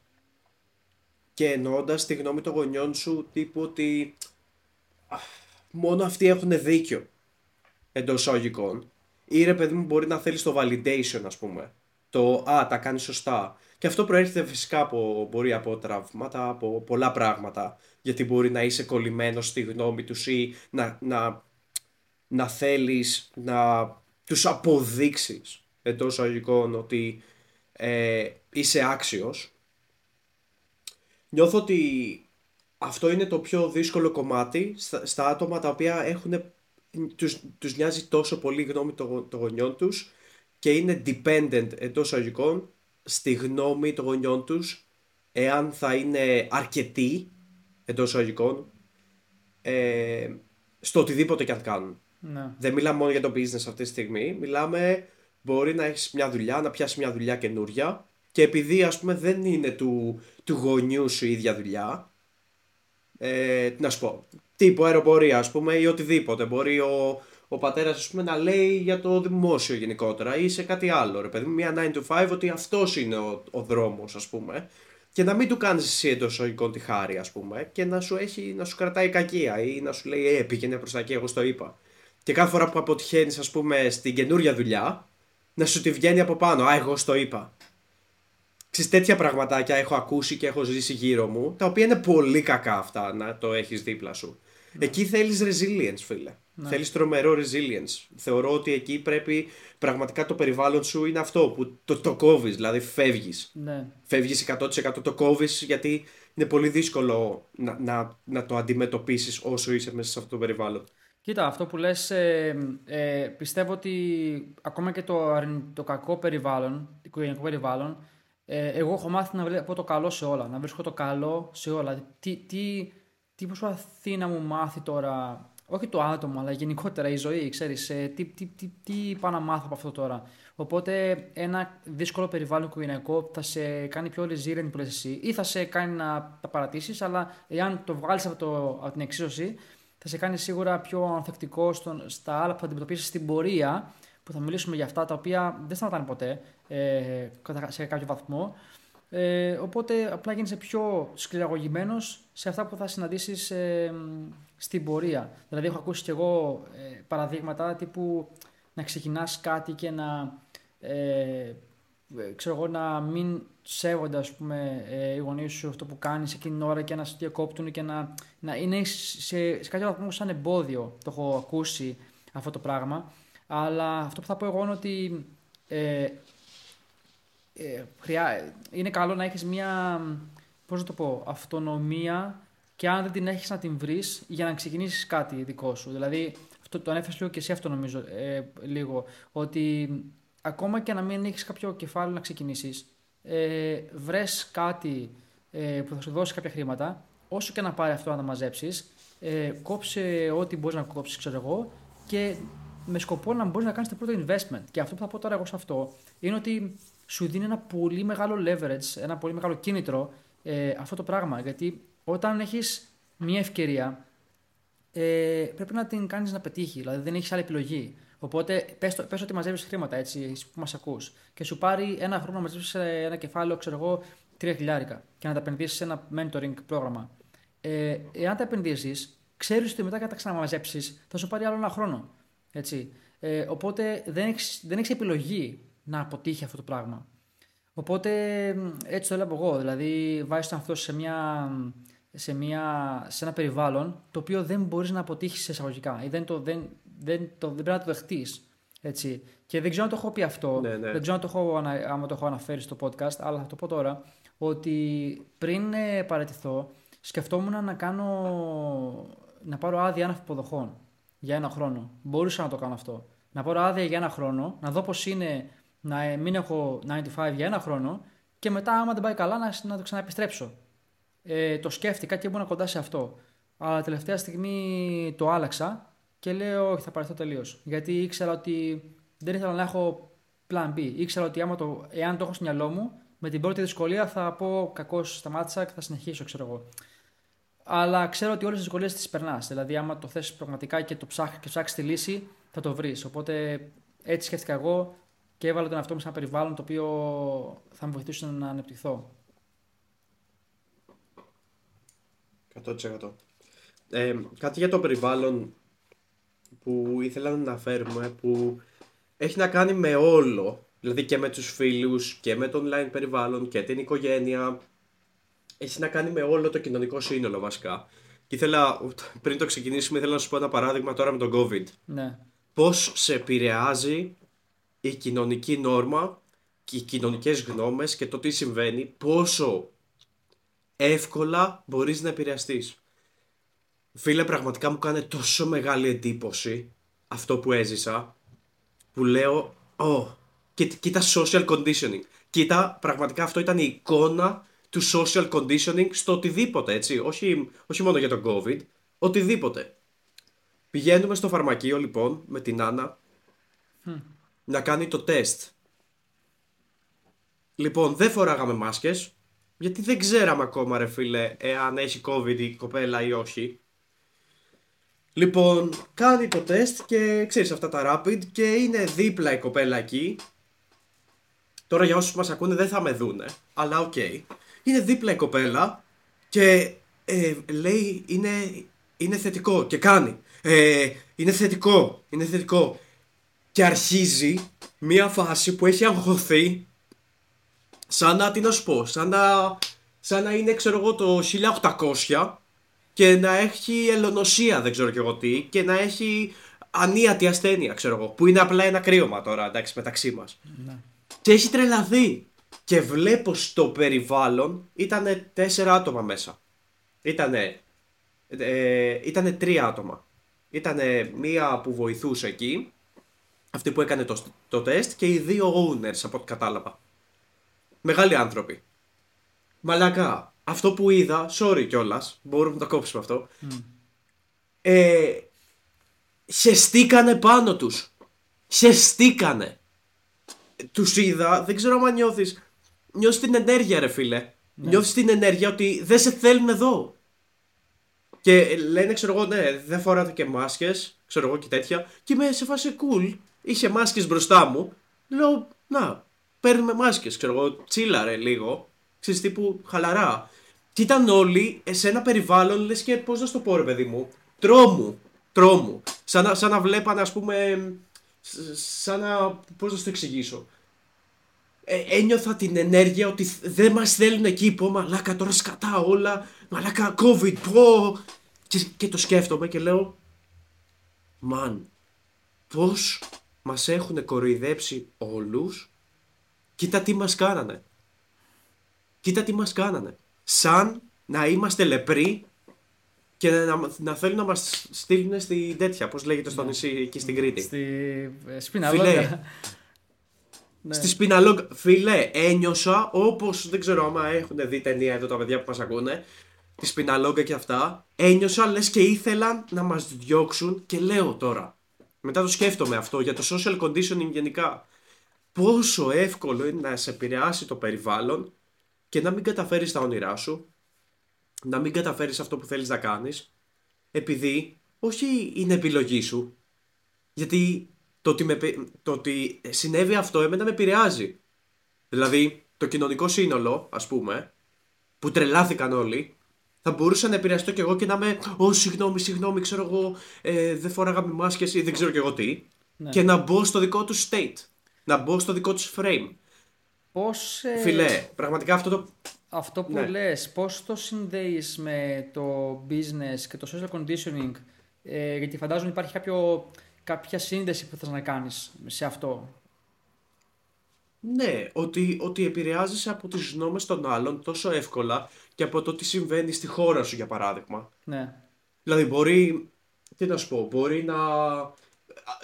και εννοώντας τη γνώμη των γονιών σου τύπου ότι μόνο αυτοί έχουν δίκιο εντός εισαγωγικών ή ρε παιδί μου μπορεί να θέλεις το validation ας πούμε το α τα κάνεις σωστά και αυτό προέρχεται φυσικά από, μπορεί από τραύματα, από πολλά πράγματα. Γιατί μπορεί να είσαι κολλημένος στη γνώμη τους ή να, να, να θέλεις να τους αποδείξεις εντός αγικών ότι ε, είσαι άξιος. Νιώθω ότι αυτό είναι το πιο δύσκολο κομμάτι στα, άτομα τα οποία έχουν, τους, τους νοιάζει τόσο πολύ η γνώμη των, των γονιών τους και είναι dependent εντός αγικών στη γνώμη των γονιών τους εάν θα είναι αρκετοί εντός εισαγωγικών ε, στο οτιδήποτε και αν κάνουν. Ναι. Δεν μιλάμε μόνο για το business αυτή τη στιγμή. Μιλάμε μπορεί να έχεις μια δουλειά, να πιάσεις μια δουλειά καινούρια και επειδή ας πούμε δεν είναι του, του γονιού σου η ίδια δουλειά ε, τι να σου πω, τύπο αεροπορία ας πούμε ή οτιδήποτε. Μπορεί ο, ο πατέρας, ας πούμε, να λέει για το δημόσιο γενικότερα ή σε κάτι άλλο. Ρε παιδί μου, μια 9 to 5, ότι αυτός είναι ο, ο δρόμος, ας πούμε. Και να μην του κάνεις εσύ εντός εισαγωγικών τη χάρη, ας πούμε, και να σου, έχει, να σου κρατάει κακία ή να σου λέει Ε, πήγαινε προς τα εκεί, εγώ στο είπα. Και κάθε φορά που αποτυχαίνεις, ας πούμε, στην καινούρια δουλειά, να σου τη βγαίνει από πάνω. Α, εγώ στο είπα. Ξέρεις, τέτοια πραγματάκια έχω ακούσει και έχω ζήσει γύρω μου, τα οποία είναι πολύ κακά αυτά να το έχεις δίπλα σου. Ναι. Εκεί θέλεις resilience, φίλε. Ναι. Θέλεις τρομερό resilience. Θεωρώ ότι εκεί πρέπει πραγματικά το περιβάλλον σου είναι αυτό που το, το κόβεις, δηλαδή φεύγεις. Ναι. Φεύγεις 100% το κόβεις γιατί είναι πολύ δύσκολο να, να, να το αντιμετωπίσεις όσο είσαι μέσα σε αυτό το περιβάλλον.
Κοίτα, αυτό που λες, ε, ε, πιστεύω ότι ακόμα και το, το κακό περιβάλλον, το οικογενειακό περιβάλλον, ε, εγώ έχω μάθει να βλέπω το καλό σε όλα, να βρίσκω το καλό σε όλα. Δηλαδή, τι, τι, τι προσπαθεί να μου μάθει τώρα όχι το άτομο, αλλά γενικότερα η ζωή, ξέρεις, ε, τι, τι, τι, τι πάω να μάθω από αυτό τώρα. Οπότε ένα δύσκολο περιβάλλον οικογενειακό θα σε κάνει πιο resilient που λες εσύ ή θα σε κάνει να τα παρατήσεις, αλλά εάν το βγάλεις από, το, από την εξίσωση θα σε κάνει σίγουρα πιο ανθεκτικό στον, στα άλλα που θα αντιμετωπίσεις στην πορεία, που θα μιλήσουμε για αυτά τα οποία δεν σταματάνε ποτέ ε, σε κάποιο βαθμό. Ε, οπότε απλά γίνεσαι πιο σκληραγωγημένος σε αυτά που θα συναντήσεις ε, στην πορεία. Δηλαδή έχω ακούσει κι εγώ ε, παραδείγματα τύπου να ξεκινάς κάτι και να, ε, ξέρω εγώ, να μην σέβονται ας πούμε, ε, οι γονείς σου αυτό που κάνεις εκείνη την ώρα και να σε διακόπτουν και να, να είναι σε, σε κάποιο βαθμό σαν εμπόδιο. Το έχω ακούσει αυτό το πράγμα. Αλλά αυτό που θα πω εγώ είναι ότι ε, ε, είναι καλό να έχεις μια, πώς να το πω, αυτονομία και αν δεν την έχεις να την βρεις για να ξεκινήσεις κάτι δικό σου. Δηλαδή, αυτό το ανέφερες λίγο και εσύ αυτό νομίζω ε, λίγο, ότι ακόμα και να μην έχεις κάποιο κεφάλαιο να ξεκινήσεις, ε, βρες κάτι ε, που θα σου δώσει κάποια χρήματα, όσο και να πάρει αυτό να τα μαζέψεις, ε, κόψε ό,τι μπορείς να κόψεις, ξέρω εγώ, και με σκοπό να μπορείς να κάνεις το πρώτο investment. Και αυτό που θα πω τώρα εγώ σε αυτό είναι ότι σου δίνει ένα πολύ μεγάλο leverage, ένα πολύ μεγάλο κίνητρο ε, αυτό το πράγμα. Γιατί όταν έχεις μια ευκαιρία, ε, πρέπει να την κάνεις να πετύχει. Δηλαδή δεν έχεις άλλη επιλογή. Οπότε πες, το, πες ότι μαζεύεις χρήματα έτσι που μας ακούς και σου πάρει ένα χρόνο να μαζέψεις ένα κεφάλαιο, ξέρω εγώ, τρία χιλιάρικα και να τα επενδύσεις σε ένα mentoring πρόγραμμα. Ε, εάν τα επενδύσεις, ξέρεις ότι μετά κατά ξαναμαζέψεις θα σου πάρει άλλο ένα χρόνο. Έτσι. Ε, οπότε δεν έχεις δεν έχεις επιλογή να αποτύχει αυτό το πράγμα. Οπότε έτσι το λέω εγώ. Δηλαδή βάζει τον αυτό σε, μια, σε, μια, σε ένα περιβάλλον το οποίο δεν μπορείς να αποτύχεις εισαγωγικά ή δεν, το, δεν, δεν, το, δεν πρέπει να το δεχτείς. Έτσι. Και δεν ξέρω αν το έχω πει αυτό,
ναι, ναι.
δεν ξέρω αν το έχω, άμα το έχω αναφέρει στο podcast, αλλά θα το πω τώρα, ότι πριν ε, παραιτηθώ, σκεφτόμουν να κάνω, να πάρω άδεια αναφυποδοχών για ένα χρόνο. Μπορούσα να το κάνω αυτό. Να πάρω άδεια για ένα χρόνο, να δω πώς είναι να ε, μην έχω 95 για ένα χρόνο και μετά, άμα δεν πάει καλά, να, να το ξαναεπιστρέψω. Ε, το σκέφτηκα και ήμουν κοντά σε αυτό. Αλλά τελευταία στιγμή το άλλαξα και λέω όχι, θα παρεθώ τελείως. Γιατί ήξερα ότι δεν ήθελα να έχω plan B. Ήξερα ότι άμα το, εάν το έχω στο μυαλό μου, με την πρώτη δυσκολία θα πω κακώ σταμάτησα και θα συνεχίσω, ξέρω εγώ. Αλλά ξέρω ότι όλες τις δυσκολίες τις περνάς. Δηλαδή, άμα το θέσει πραγματικά και το ψάξεις τη λύση, θα το βρεις. Οπότε έτσι σκέφτηκα εγώ και έβαλα τον εαυτό μου σε ένα περιβάλλον το οποίο θα με βοηθούσε να ανεπτυχθώ.
100%. Ε, κάτι για το περιβάλλον που ήθελα να αναφέρουμε που έχει να κάνει με όλο δηλαδή και με τους φίλους και με το online περιβάλλον και την οικογένεια έχει να κάνει με όλο το κοινωνικό σύνολο βασικά και ήθελα πριν το ξεκινήσουμε ήθελα να σου πω ένα παράδειγμα τώρα με τον COVID
ναι.
πώς σε επηρεάζει η κοινωνική νόρμα και οι κοινωνικές γνώμες και το τι συμβαίνει, πόσο εύκολα μπορείς να επηρεαστείς. Φίλε, πραγματικά μου κάνει τόσο μεγάλη εντύπωση αυτό που έζησα, που λέω, oh, κοίτα social conditioning. Κοίτα, πραγματικά αυτό ήταν η εικόνα του social conditioning στο οτιδήποτε, έτσι. Όχι, όχι μόνο για τον COVID, οτιδήποτε. Πηγαίνουμε στο φαρμακείο, λοιπόν, με την Άννα να κάνει το τεστ. Λοιπόν, δεν φοράγαμε μάσκες, γιατί δεν ξέραμε ακόμα ρε φίλε εάν έχει COVID η κοπέλα ή όχι. Λοιπόν, κάνει το τεστ και ξέρεις αυτά τα rapid και είναι δίπλα η κοπέλα εκεί. Τώρα για όσους μας ακούνε δεν θα με δούνε, αλλά οκ. Είναι δίπλα η κοπέλα και ε, λέει είναι, είναι θετικό και κάνει. Ε, είναι θετικό, είναι θετικό και αρχίζει μια φάση που έχει αγχωθεί σαν να, τι να σου πω, σαν να, σαν να είναι ξέρω εγώ το 1800 και να έχει ελονοσία δεν ξέρω και εγώ τι και να έχει ανίατη ασθένεια ξέρω εγώ που είναι απλά ένα κρύωμα τώρα εντάξει μεταξύ μας. Ναι. και έχει τρελαθεί. Και βλέπω στο περιβάλλον ήταν τέσσερα άτομα μέσα. Ήτανε, ε, ήτανε τρία άτομα. Ήτανε μία που βοηθούσε εκεί αυτή που έκανε το, το τεστ και οι δύο owners από ό,τι κατάλαβα. Μεγάλοι άνθρωποι. Μαλακά. Αυτό που είδα, sorry κιόλας, μπορούμε να το κόψουμε αυτό. Mm. Ε, χεστήκανε πάνω τους. Χεστήκανε. Τους είδα, δεν ξέρω αν νιώθεις. Νιώθεις την ενέργεια ρε φίλε. Ναι. Νιώθεις την ενέργεια ότι δεν σε θέλουν εδώ. Και λένε, ξέρω εγώ, ναι, δεν φοράτε και μάσκες, ξέρω εγώ και τέτοια. Και είμαι σε φάση cool είχε μάσκες μπροστά μου. Λέω, να, παίρνουμε μάσκες, ξέρω εγώ, τσίλαρε λίγο. Ξέρεις τύπου χαλαρά. Και ήταν όλοι σε ένα περιβάλλον, λες και πώς να στο πω ρε παιδί μου, τρόμου, τρόμου. Σαν να, σαν να βλέπανε ας πούμε, σαν να, πώς να το εξηγήσω. Ε, ένιωθα την ενέργεια ότι δεν μας θέλουν εκεί, πω μαλάκα τώρα σκατά όλα, μαλάκα COVID, πω. Και, και το σκέφτομαι και λέω, μαν, πώς μας έχουν κοροϊδέψει όλους, κοίτα τι μας κάνανε. Κοίτα τι μας κάνανε. Σαν να είμαστε λεπροί και να, να θέλουν να μας στείλουν στη τέτοια, πώς λέγεται στο ναι. νησί εκεί στην Κρήτη.
Στη ε, Σπιναλόγκα.
Ναι. Στη Σπιναλόγκα. Φίλε, ένιωσα όπως, δεν ξέρω άμα έχουν δει ταινία εδώ τα παιδιά που μας ακούνε, τη Σπιναλόγκα και αυτά, ένιωσα λες και ήθελαν να μας διώξουν και λέω τώρα. Μετά το σκέφτομαι αυτό για το social conditioning γενικά. Πόσο εύκολο είναι να σε επηρεάσει το περιβάλλον και να μην καταφέρεις τα όνειρά σου, να μην καταφέρεις αυτό που θέλεις να κάνεις, επειδή όχι είναι επιλογή σου, γιατί το ότι, με, το ότι συνέβη αυτό εμένα με επηρεάζει. Δηλαδή, το κοινωνικό σύνολο, ας πούμε, που τρελάθηκαν όλοι, θα μπορούσα να επηρεαστώ κι εγώ και να είμαι Ω, συγγνώμη, συγγνώμη, ξέρω εγώ, ε, δεν φοράγαμε μάσκες ή δεν ξέρω κι εγώ τι. Ναι. Και να μπω στο δικό τους state. Να μπω στο δικό τους frame.
Πώς, ε...
Φιλέ, πραγματικά αυτό το...
Αυτό που ναι. λες, πώς το συνδέεις με το business και το social conditioning, ε, γιατί φαντάζομαι υπάρχει κάποιο, κάποια σύνδεση που θες να κάνεις σε αυτό;
Ναι, ότι, ότι επηρεάζεσαι από τις γνώμες των άλλων τόσο εύκολα και από το τι συμβαίνει στη χώρα σου για παράδειγμα.
Ναι.
Δηλαδή μπορεί, τι να σου πω, μπορεί να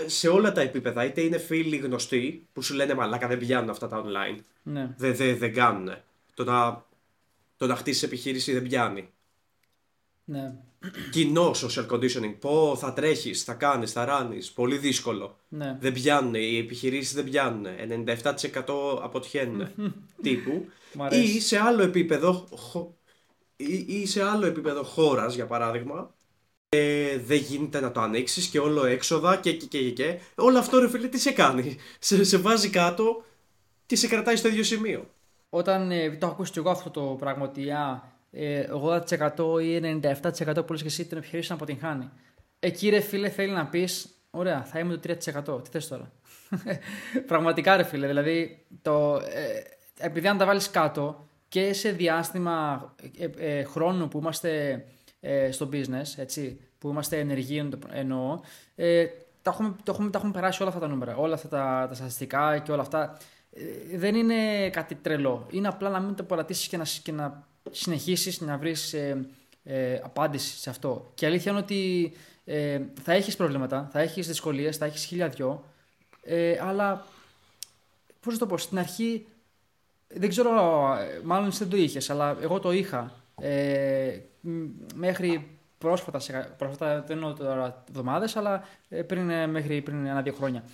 σε όλα τα επίπεδα, είτε είναι φίλοι γνωστοί που σου λένε μαλάκα δεν πιάνουν αυτά τα online.
Ναι.
Δεν δε, δε κάνουν. Το να, το να χτίσεις επιχείρηση δεν πιάνει.
Ναι.
Κοινό social conditioning. Πω, θα τρέχεις, θα κάνεις, θα ράνεις. Πολύ δύσκολο.
Ναι.
Δεν πιάνουν. Οι επιχειρήσεις δεν πιάνουν. 97% αποτυχαίνουν. τύπου. Ή σε άλλο επίπεδο. Ή, ή σε άλλο επίπεδο χώρας, για παράδειγμα, ε, δεν γίνεται να το ανοίξεις και όλο έξοδα και, και, και, και, Όλο αυτό ρε φίλε τι σε κάνει; Σε, σε βάζει κάτω και σε κρατάει στο ίδιο σημείο.
Όταν ε, το έχω ακούσει και εγώ αυτό το πράγμα ότι α, ε, 80% ή 97% που λες και εσύ την επιχειρήση να αποτυγχάνει. Εκεί ρε φίλε θέλει να πεις, ωραία θα είμαι το 3%. Τι θες τώρα; Πραγματικά ρε φίλε, δηλαδή το, ε, επειδή αν τα βάλεις κάτω και σε διάστημα ε, ε χρόνου που είμαστε ε, στο business, έτσι, που είμαστε ενεργοί εννοώ, ε, τα, έχουμε, το έχουμε, τα έχουμε περάσει όλα αυτά τα νούμερα, όλα αυτά τα, τα στατιστικά και όλα αυτά. Ε, δεν είναι κάτι τρελό. Είναι απλά να μην το παρατήσεις και να, και να συνεχίσεις να βρεις ε, ε, απάντηση σε αυτό. Και η αλήθεια είναι ότι ε, θα έχεις προβλήματα, θα έχεις δυσκολίες, θα έχεις χίλια δυο, ε, αλλά πώς να το πω, στην αρχή δεν ξέρω, μάλλον εσύ δεν το είχες, αλλά εγώ το είχα. Ε, μέχρι πρόσφατα, πρόσφατα δεν εννοώ τώρα εβδομάδες, αλλά ε, πριν, ε, μέχρι πριν ένα-δύο χρόνια.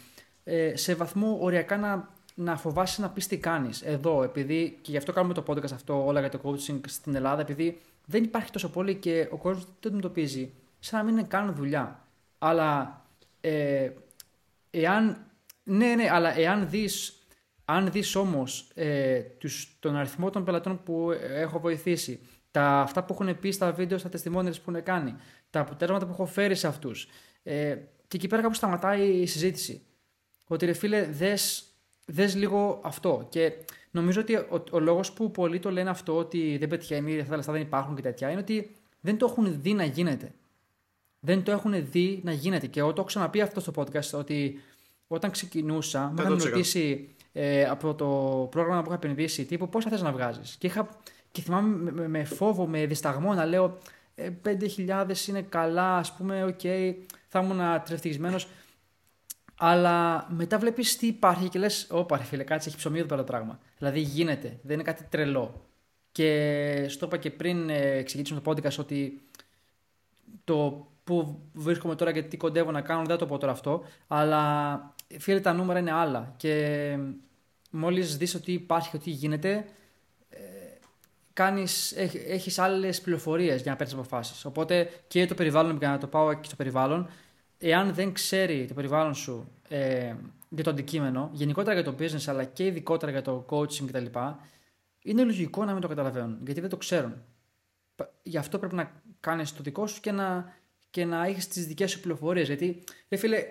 Ε, σε βαθμό οριακά να, να φοβάσαι να πεις τι κάνεις. Εδώ, επειδή, και γι' αυτό κάνουμε το podcast αυτό όλα για το coaching στην Ελλάδα, επειδή δεν υπάρχει τόσο πολύ και ο κόσμος δεν το αντιμετωπίζει, σαν να μην κάνουν δουλειά. Αλλά ε, εάν, ναι, ναι, αλλά εάν δεις αν δεις όμως ε, τους, τον αριθμό των πελατών που έχω βοηθήσει, τα, αυτά που έχουν πει στα βίντεο, στα testimonials που έχουν κάνει, τα αποτέλεσματα που έχω φέρει σε αυτούς. Ε, και εκεί πέρα κάπου σταματάει η συζήτηση. Ότι ρε φίλε, δες, δες λίγο αυτό. Και νομίζω ότι ο, ο λόγος που πολλοί το λένε αυτό, ότι δεν πετυχαίνει, αυτά τα λεφτά δεν υπάρχουν και τέτοια, είναι ότι δεν το έχουν δει να γίνεται. Δεν το έχουν δει να γίνεται. Και εγώ το έχω ξαναπεί αυτό στο podcast, ότι όταν ξεκινούσα, με είχαν ρωτήσει ε, από το πρόγραμμα που είχα επενδύσει, τύπου πόσα θες να βγάζεις; Και είχα και θυμάμαι με, με φόβο, με δισταγμό να λέω ε, 5.000 είναι καλά, ας πούμε, OK, okay, θα ήμουν τρισευτυχισμένος. Αλλά μετά βλέπεις τι υπάρχει και λες: Ωπα, ρε φίλε, κάτσε, έχει ψωμί εδώ πέρα το πράγμα. Δηλαδή γίνεται, δεν είναι κάτι τρελό. Και στο είπα και πριν ε, ξεκινήσουμε το podcast ότι το που βρίσκομαι τώρα και τι κοντεύω να κάνω, δεν το πω τώρα αυτό. Αλλά φίλε, τα νούμερα είναι άλλα. Και μόλις δεις ότι υπάρχει, ότι γίνεται, κάνεις, έχεις άλλες πληροφορίες για να παίρνεις αποφάσεις. Οπότε και το περιβάλλον, για να το πάω και στο περιβάλλον, εάν δεν ξέρει το περιβάλλον σου ε, για το αντικείμενο, γενικότερα για το business αλλά και ειδικότερα για το coaching κτλ. είναι λογικό να μην το καταλαβαίνουν γιατί δεν το ξέρουν. Γι' αυτό πρέπει να κάνεις το δικό σου και να, και να έχεις τις δικές σου πληροφορίες. Γιατί, ρε φίλε,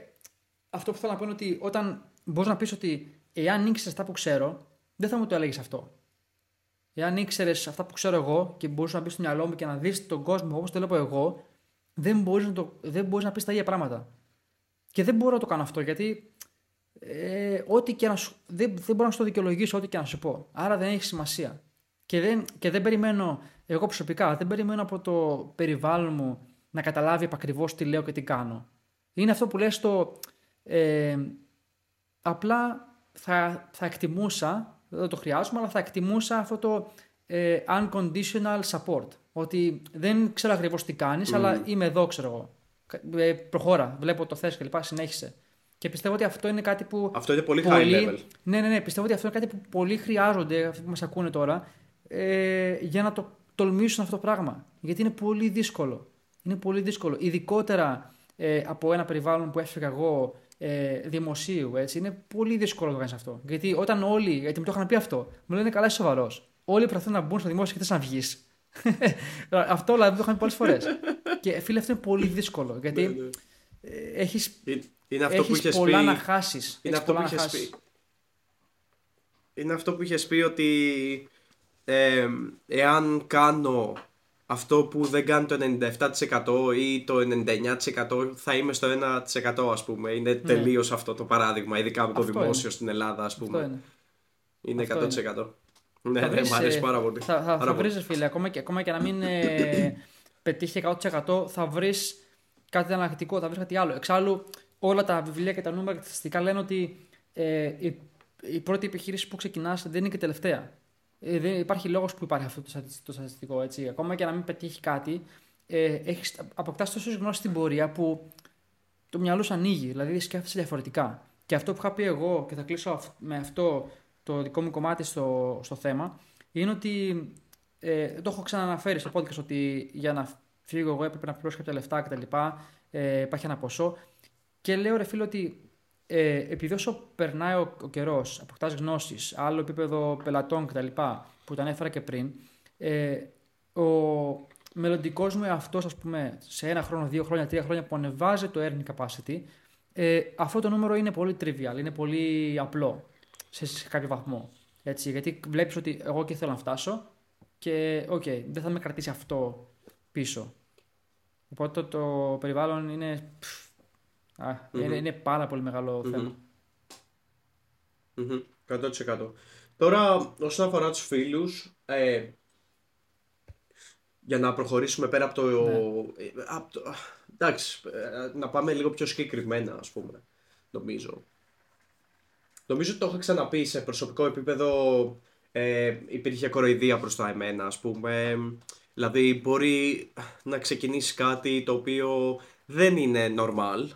αυτό που θέλω να πω είναι ότι όταν μπορείς να πεις ότι εάν ήξερες αυτά που ξέρω, δεν θα μου το έλεγες αυτό. Εάν ήξερες αυτά που ξέρω εγώ και μπορούσες να μπεις στο μυαλό μου και να δεις τον κόσμο όπως το λέω εγώ, δεν μπορείς να, το, να πεις τα ίδια πράγματα. Και δεν μπορώ να το κάνω αυτό γιατί ε, ό,τι και να σου, δεν, δεν μπορώ να σου το δικαιολογήσω ό,τι και να σου πω. Άρα δεν έχει σημασία. Και δεν, και δεν περιμένω, εγώ προσωπικά, δεν περιμένω από το περιβάλλον μου να καταλάβει ακριβώ τι λέω και τι κάνω. Είναι αυτό που λες το. Ε, απλά θα, θα εκτιμούσα, δεν το χρειάζομαι, αλλά θα εκτιμούσα αυτό το ε, unconditional support. Ότι δεν ξέρω ακριβώς τι κάνεις, αλλά είμαι εδώ, ξέρω εγώ. Ε, προχώρα, βλέπω το θες κλπ. Συνέχισε. Και πιστεύω ότι αυτό είναι κάτι που.
Αυτό είναι πολύ, high level.
Ναι, ναι, ναι. Πιστεύω ότι αυτό είναι κάτι που πολλοί χρειάζονται, αυτοί που μας ακούνε τώρα, ε, για να το τολμήσουν αυτό το πράγμα. Γιατί είναι πολύ δύσκολο. Είναι πολύ δύσκολο. Ειδικότερα ε, από ένα περιβάλλον που έφυγα εγώ ε, δημοσίου. Έτσι. Είναι πολύ δύσκολο να το κάνεις αυτό. Γιατί όταν όλοι, γιατί μου το είχαν πει αυτό, μου λένε καλά, είσαι σοβαρός. Όλοι προσπαθούν να μπουν στο δημόσιο και θες να βγεις. αυτό δηλαδή το είχαν πει πολλές φορές. και φίλε, αυτό είναι πολύ δύσκολο. Γιατί ναι, ναι. Ε, έχει
είναι αυτό
έχεις
που
πολλά
πει...
να χάσεις.
Είναι αυτό που είχες πει. Είναι αυτό που είχες πει ότι ε, εάν κάνω αυτό που δεν κάνει το 97% ή το 99% θα είμαι στο 1% ας πούμε. Είναι ναι. τελείως αυτό το παράδειγμα, ειδικά με το δημόσιο στην Ελλάδα ας πούμε. είναι. είναι 100%. Ναι, ναι, μου αρέσει πάρα πολύ.
Θα, θα, θα βρεις φίλε, ακόμα και, ακόμα και να μην ε, πετύχει 100% θα βρεις κάτι αναλυτικό, θα βρεις κάτι άλλο. Εξάλλου όλα τα βιβλία και τα νούμερα και τα στατιστικά λένε ότι ε, η, η πρώτη επιχείρηση που ξεκινάς δεν είναι και τελευταία. Ε, δεν υπάρχει λόγος που υπάρχει αυτό το στατιστικό. Έτσι. Ακόμα και να μην πετύχει κάτι, ε, έχεις, αποκτάς τόσες γνώσεις στην πορεία που το μυαλό σου ανοίγει, δηλαδή σκέφτεσαι διαφορετικά. Και αυτό που είχα πει εγώ, και θα κλείσω με αυτό το δικό μου κομμάτι στο, στο θέμα, είναι ότι ε, το έχω ξαναναφέρει στο podcast ότι για να φύγω εγώ έπρεπε να πληρώσω κάποια λεφτά κτλ. Ε, υπάρχει ένα ποσό. Και λέω ρε φίλο ότι ε, επειδή όσο περνάει ο, ο καιρός, αποκτάς γνώσεις, άλλο επίπεδο πελατών κτλ. που τα ανέφερα και πριν, ε, ο μελλοντικός μου εαυτός, ας πούμε, σε ένα χρόνο, δύο χρόνια, τρία χρόνια που ανεβάζει το earning capacity, ε, αυτό το νούμερο είναι πολύ trivial, είναι πολύ απλό σε, σε κάποιο βαθμό. Έτσι, γιατί βλέπεις ότι εγώ και θέλω να φτάσω και ok, okay, δεν θα με κρατήσει αυτό πίσω. Οπότε το, το περιβάλλον είναι Α, είναι, είναι πάρα πολύ μεγάλο θέμα.
100%. Τώρα, όσον αφορά τους φίλους, ε, για να προχωρήσουμε πέρα από το, ναι. ε, από το... Εντάξει, ε, να πάμε λίγο πιο συγκεκριμένα, ας πούμε, νομίζω. Νομίζω ότι το έχω ξαναπεί σε προσωπικό επίπεδο ε, υπήρχε κοροϊδία προς τα εμένα, ας πούμε. Δηλαδή, μπορεί να ξεκινήσει κάτι το οποίο δεν είναι normal,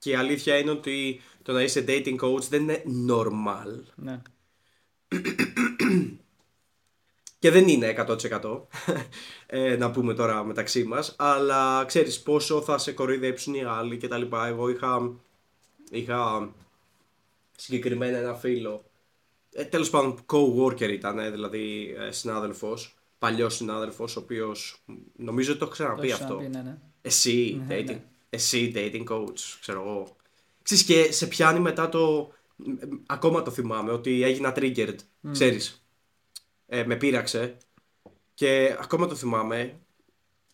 και η αλήθεια είναι ότι το να είσαι dating coach δεν είναι normal.
Ναι.
και δεν είναι 100% ε, να πούμε τώρα μεταξύ μας αλλά ξέρεις πόσο θα σε κοροϊδέψουν οι άλλοι και τα λοιπά εγώ είχα, είχα συγκεκριμένα ένα φίλο ε, τέλος πάντων co-worker ήταν δηλαδή ε, συνάδελφος παλιός συνάδελφος ο οποίος νομίζω ότι το έχω ξαναπεί αυτό
ναι, ναι.
εσύ ναι, dating, ναι εσύ dating coach, ξέρω εγώ. Ξέρεις και σε πιάνει μετά το... Ακόμα το θυμάμαι ότι έγινα triggered, mm. ξέρεις. Ε, με πείραξε και ακόμα το θυμάμαι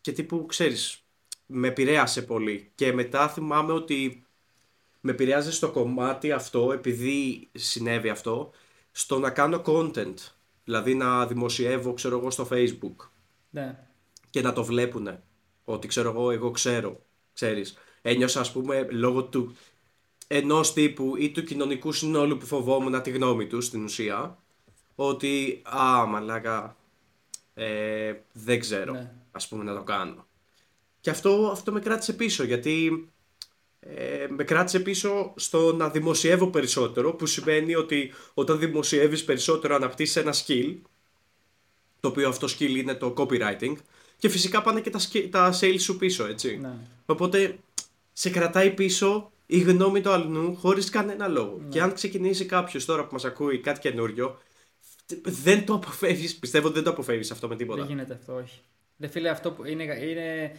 και τύπου, ξέρεις, με επηρέασε πολύ. Και μετά θυμάμαι ότι με επηρεάζει στο κομμάτι αυτό, επειδή συνέβη αυτό, στο να κάνω content. Δηλαδή να δημοσιεύω, ξέρω εγώ, στο facebook.
Ναι.
Και να το βλέπουνε. Ότι ξέρω εγώ, εγώ ξέρω ξέρεις. Ένιωσα ας πούμε λόγω του ενός τύπου ή του κοινωνικού συνόλου που φοβόμουν τη γνώμη τους στην ουσία ότι α μαλάκα ε, δεν ξέρω ναι. ας πούμε να το κάνω. Και αυτό, αυτό με κράτησε πίσω γιατί ε, με κράτησε πίσω στο να δημοσιεύω περισσότερο που σημαίνει ότι όταν δημοσιεύεις περισσότερο αναπτύσσεις ένα skill το οποίο αυτό skill είναι το copywriting και φυσικά πάνε και τα, τα sales σου πίσω, έτσι.
Ναι.
Οπότε σε κρατάει πίσω η γνώμη του αλλού χωρίς κανένα λόγο. Ναι. Και αν ξεκινήσει κάποιος τώρα που μας ακούει κάτι καινούριο, δεν το αποφεύγεις. Πιστεύω ότι δεν το αποφεύγεις αυτό με τίποτα.
Δεν γίνεται αυτό, όχι. Δεν φίλε, αυτό που είναι, είναι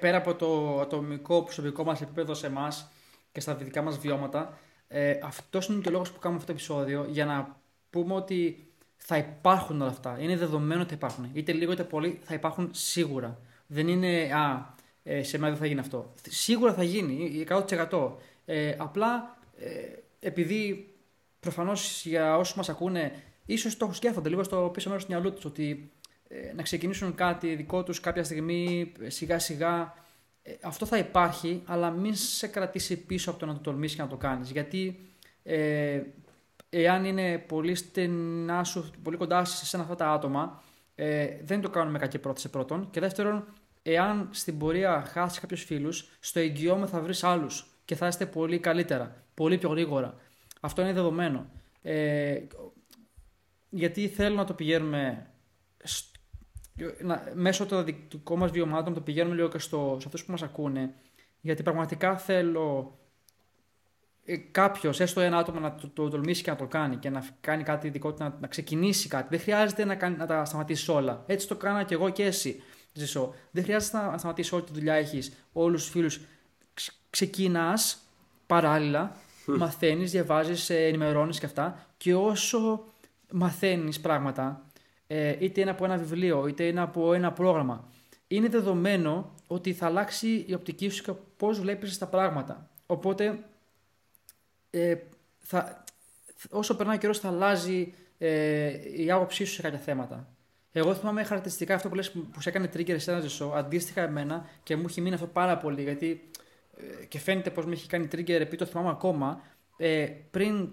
πέρα από το ατομικό προσωπικό μας επίπεδο σε εμάς και στα δυτικά μας βιώματα, ε, αυτός είναι και ο λόγος που κάνουμε αυτό το επεισόδιο για να πούμε ότι θα υπάρχουν όλα αυτά. Είναι δεδομένο ότι θα υπάρχουν. Είτε λίγο είτε πολύ θα υπάρχουν σίγουρα. Δεν είναι, α, ε, σε μένα δεν θα γίνει αυτό. Σίγουρα θα γίνει, 100%. Ε, απλά ε, επειδή προφανώς για όσους μας ακούνε, ίσως το σκέφτονται λίγο στο πίσω μέρος του μυαλού τους ότι ε, να ξεκινήσουν κάτι δικό τους κάποια στιγμή, σιγά σιγά. Ε, αυτό θα υπάρχει, αλλά μην σε κρατήσει πίσω από το να το τολμήσεις και να το κάνεις. Γιατί ε, εάν είναι πολύ στενά σου, πολύ κοντά σε σένα αυτά τα άτομα, ε, δεν το κάνουν με κακή πρόθεση πρώτον. Και δεύτερον, εάν στην πορεία χάσεις κάποιους φίλους, στο εγγυώμαι θα βρεις άλλους και θα είστε πολύ καλύτερα, πολύ πιο γρήγορα. Αυτό είναι δεδομένο. Ε, γιατί θέλω να το πηγαίνουμε να, μέσω των δικών μας βιωμάτων, το πηγαίνουμε λίγο και στο, σε αυτούς που μας ακούνε. Γιατί πραγματικά θέλω ε, κάποιος, έστω ένα άτομο, να το, το, τολμήσει και να το κάνει και να κάνει κάτι δικό του, να, να ξεκινήσει κάτι. Δεν χρειάζεται να, κάνει, να τα σταματήσεις όλα. Έτσι το κάνα και εγώ και εσύ. Ζησό. Δεν χρειάζεται να σταματήσεις όλη τη δουλειά έχεις, όλους τους φίλους. Ξεκινάς παράλληλα, μαθαίνεις, διαβάζεις, ε, ενημερώνεις και αυτά. Και όσο μαθαίνεις πράγματα, ε, είτε είναι από ένα βιβλίο, είτε είναι από ένα πρόγραμμα, είναι δεδομένο ότι θα αλλάξει η οπτική σου και πώς βλέπεις τα πράγματα. Οπότε ε, θα, όσο περνάει ο καιρός θα αλλάζει ε, η άποψή σου σε κάποια θέματα. Εγώ θυμάμαι χαρακτηριστικά αυτό που λες που σε έκανε trigger σε ένα ζεσό, αντίστοιχα εμένα και μου έχει μείνει αυτό πάρα πολύ γιατί ε, και φαίνεται πως με έχει κάνει trigger επειδή το θυμάμαι ακόμα ε, πριν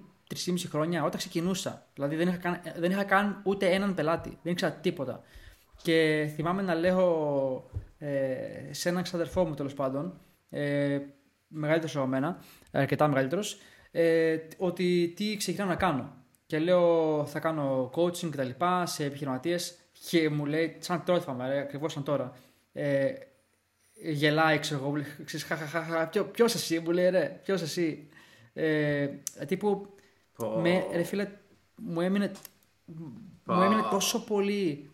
3,5 χρόνια όταν ξεκινούσα. Δηλαδή δεν είχα, καν, δεν είχα καν ούτε έναν πελάτη, δεν ήξερα τίποτα. Και θυμάμαι να λέω ε, σε έναν ξαδερφό μου τέλος πάντων, ε, μεγαλύτερος από μένα, αρκετά μεγαλύτερος, ε, ότι τι ξεκινάω να κάνω. Και λέω θα κάνω coaching κτλ. σε επιχειρηματίες και μου λέει, σαν τώρα θυμάμαι, ακριβώς σαν τώρα. Ε, γελάει, ξέρω εγώ, ξέρεις, χαχαχαχα, ποιο εσύ, μου λέει, ρε, ποιος εσύ. Ε, τύπου, oh. με, ρε φίλε, μου έμεινε, oh. μου έμεινε τόσο πολύ,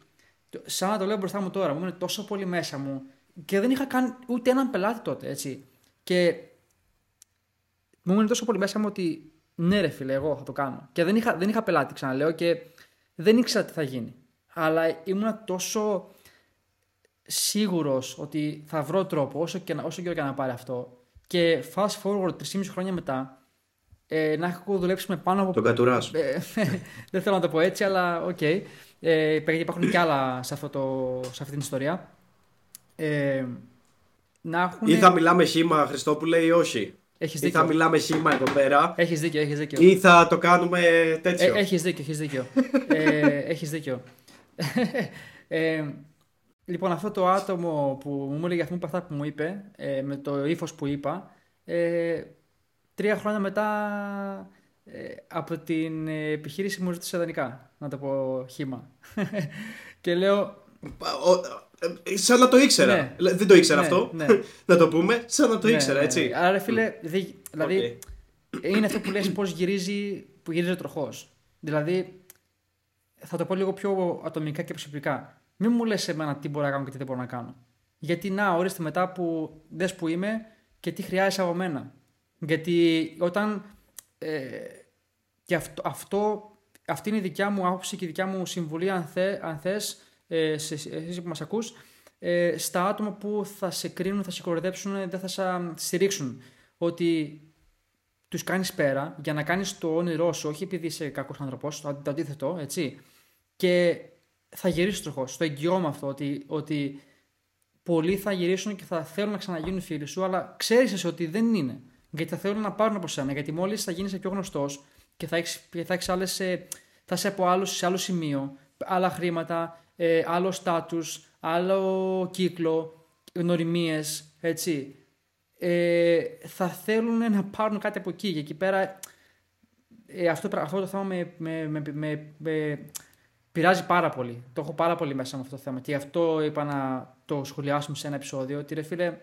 σαν να το λέω μπροστά μου τώρα, μου έμεινε τόσο πολύ μέσα μου και δεν είχα καν ούτε έναν πελάτη τότε, έτσι. Και μου έμεινε τόσο πολύ μέσα μου ότι ναι, ρε φίλε, εγώ θα το κάνω. Και δεν είχα, δεν είχα πελάτη, ξαναλέω, και δεν ήξερα τι θα γίνει. Αλλά ήμουν τόσο σίγουρος ότι θα βρω τρόπο, όσο, και, όσο καιρό και να πάρει αυτό. Και fast forward 3,5 χρόνια μετά, ε, να έχω δουλέψει με πάνω από.
Τον κατουράς.
Ε, δεν θέλω να το πω έτσι, αλλά ok. Okay. Ε, υπάρχουν και άλλα σε, αυτό το, σε αυτή την ιστορία. Ε, να έχουν...
Ή θα μιλάμε χύμα, Χριστόπουλε, ή όχι;
Έχεις
δίκιο. Ή θα μιλάμε χύμα εδώ πέρα.
Έχεις δίκιο, έχεις δίκιο.
Ή θα το κάνουμε τέτοιο.
Ε, έχεις δίκιο, έχεις δίκιο. ε, έχεις δίκιο. ε, λοιπόν, αυτό το άτομο που μου έλεγε αυτό αυτά που μου είπε, ε, με το ύφος που είπα, ε, τρία χρόνια μετά ε, από την επιχείρηση μου ζήτησε ιδανικά, να το πω χήμα. και λέω...
Ε, σαν να το ήξερα. Ναι. Δεν το ήξερα ναι, αυτό. Ναι. να το πούμε. Σαν να το ναι, ήξερα, έτσι.
Ναι. Άρα, φίλε, δηλαδή είναι αυτό που λες πώς γυρίζει, που γυρίζει ο τροχός. Δηλαδή, θα το πω λίγο πιο ατομικά και προσωπικά. Μην μου λες εμένα τι μπορώ να κάνω και τι δεν μπορώ να κάνω. Γιατί να, ορίστε μετά που δες που είμαι και τι χρειάζεσαι από μένα. Γιατί όταν. Ε, και αυτό, αυτό, αυτή είναι η δικιά μου άποψη και η δικιά μου συμβουλή, αν, θε, αν θες, ε, σε, εσείς που μας ακούς, ε, στα άτομα που θα σε κρίνουν, θα σε κοροϊδέψουν, δεν θα σε στηρίξουν. Ότι τους κάνεις πέρα για να κάνεις το όνειρό σου, όχι επειδή είσαι κακός άνθρωπος, το, αντίθετο, έτσι. Και θα γυρίσεις τροχός. Το εγγυώμαι αυτό ότι, ότι πολλοί θα γυρίσουν και θα θέλουν να ξαναγίνουν φίλοι σου, αλλά ξέρεις εσύ ότι δεν είναι. Γιατί θα θέλουν να πάρουν από σένα. Γιατί μόλις θα γίνεις πιο γνωστός και θα έχεις θα άλλες, ε, θα είσαι από άλλους σε άλλο σημείο, άλλα χρήματα, ε, άλλο στάτους, άλλο κύκλο, γνωριμίες, έτσι. Ε, θα θέλουν να πάρουν κάτι από εκεί. Και εκεί πέρα ε, αυτό, αυτό το θέμα με, με, με, με, με πειράζει πάρα πολύ. Το έχω πάρα πολύ μέσα με αυτό το θέμα. Και γι' αυτό είπα να το σχολιάσουμε σε ένα επεισόδιο. Ότι ρε φίλε,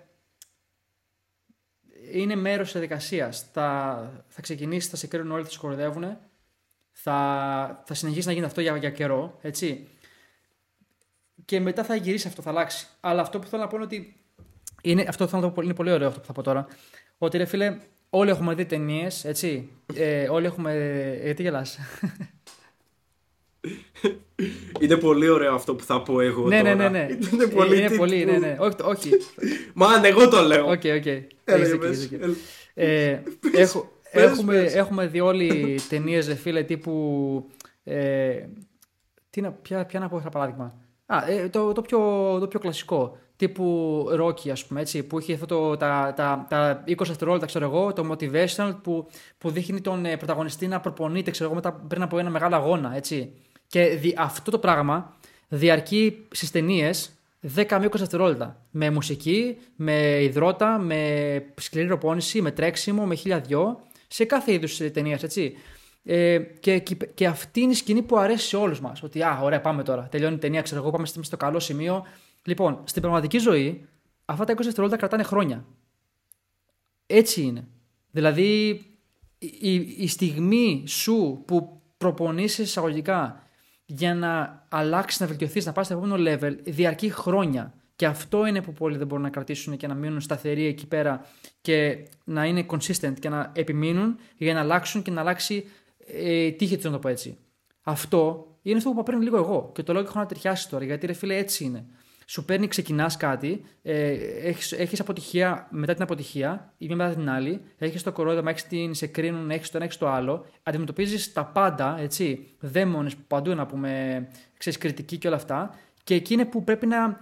είναι μέρος της διαδικασίας. Θα, θα ξεκινήσει, θα σε κρίνουν όλοι, θα σε κοροϊδεύουν. Θα, θα συνεχίσει να γίνει αυτό για, για καιρό, έτσι. Και μετά θα γυρίσει αυτό, θα αλλάξει. Αλλά αυτό που θέλω να πω είναι ότι. Είναι, αυτό θέλω να το πω, είναι πολύ ωραίο αυτό που θα πω τώρα. Ότι ρε φίλε, όλοι έχουμε δει ταινίες, έτσι. Ε, όλοι έχουμε. Ε, τι γελάς.
Είναι πολύ ωραίο αυτό που θα πω εγώ
ναι,
τώρα.
Ναι, ναι, ναι.
Είναι πολύ,
είναι πολύ ναι, ναι. Όχι, όχι.
Man, εγώ το λέω.
Ok, ok. Ε, έχουμε, έχουμε δει όλοι ταινίες, ρε φίλε, τύπου... Ε, τι να, ποια, ποια να πω ένα παράδειγμα. Α, ε, το, το, πιο, το πιο κλασικό. Τύπου Rocky, ας πούμε, έτσι, που είχε αυτό το, τα, τα, τα 20 δευτερόλεπτα, ξέρω εγώ, το motivational που, που δείχνει τον ε, πρωταγωνιστή να προπονείται, ξέρω εγώ, μετά, πριν από ένα μεγάλο αγώνα, έτσι. Και δι, αυτό το πράγμα διαρκεί στις ταινίες 10 με 20 δευτερόλεπτα. Με μουσική, με υδρότα, με σκληρή προπόνηση, με τρέξιμο, με χίλια δυο. Σε κάθε είδους ταινίας, έτσι. Ε, και, και, και, αυτή είναι η σκηνή που αρέσει σε όλους μας. Ότι, α, ωραία, πάμε τώρα. Τελειώνει η ταινία, ξέρω εγώ, πάμε στο καλό σημείο. Λοιπόν, στην πραγματική ζωή, αυτά τα 20 δευτερόλεπτα κρατάνε χρόνια. Έτσι είναι. Δηλαδή, η, η στιγμή σου που προπονείσαι εισαγωγικά για να αλλάξεις, να βελτιωθείς, να πας στο επόμενο level, διαρκεί χρόνια. Και αυτό είναι που πολλοί δεν μπορούν να κρατήσουν και να μείνουν σταθεροί εκεί πέρα και να είναι consistent και να επιμείνουν για να αλλάξουν και να αλλάξει ε, τύχη του, να το πω έτσι. Αυτό είναι αυτό που είπα πριν λίγο εγώ και το λέω και έχω να ταιριάσει τώρα γιατί ρε φίλε έτσι είναι σου παίρνει, ξεκινάς κάτι, ε, έχεις, έχεις αποτυχία μετά την αποτυχία, ή μια μετά την άλλη, έχεις το κορόιδα, έχεις την σε κρίνουν, έχεις το ένα, έχεις το άλλο, αντιμετωπίζεις τα πάντα, έτσι, δαίμονες παντού να πούμε, ξέρεις, κριτική και όλα αυτά, και εκεί είναι που πρέπει να,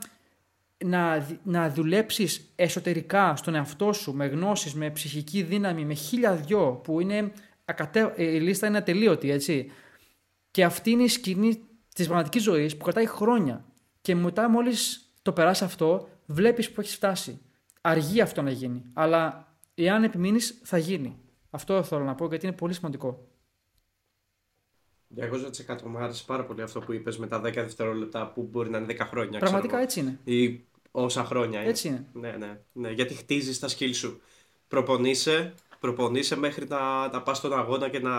να, να δουλέψεις εσωτερικά στον εαυτό σου, με γνώσεις, με ψυχική δύναμη, με χίλια δυο, που είναι ακατε... η λίστα είναι ατελείωτη, έτσι. Και αυτή είναι η σκηνή της πραγματικής ζωής που κρατάει χρόνια και μετά μόλις το περάσει αυτό, βλέπεις που έχεις φτάσει. Αργεί αυτό να γίνει. Αλλά εάν επιμείνεις, θα γίνει. Αυτό θέλω να πω γιατί είναι πολύ σημαντικό.
200% μου άρεσε πάρα πολύ αυτό που είπες με τα 10 δευτερόλεπτα που μπορεί να είναι 10 χρόνια.
Πραγματικά έτσι είναι.
Ή όσα χρόνια
είναι. Έτσι είναι.
Ναι, ναι, ναι. Γιατί χτίζεις τα σκύλ σου. Προπονείσαι, προπονείσαι μέχρι να, να πας στον αγώνα και να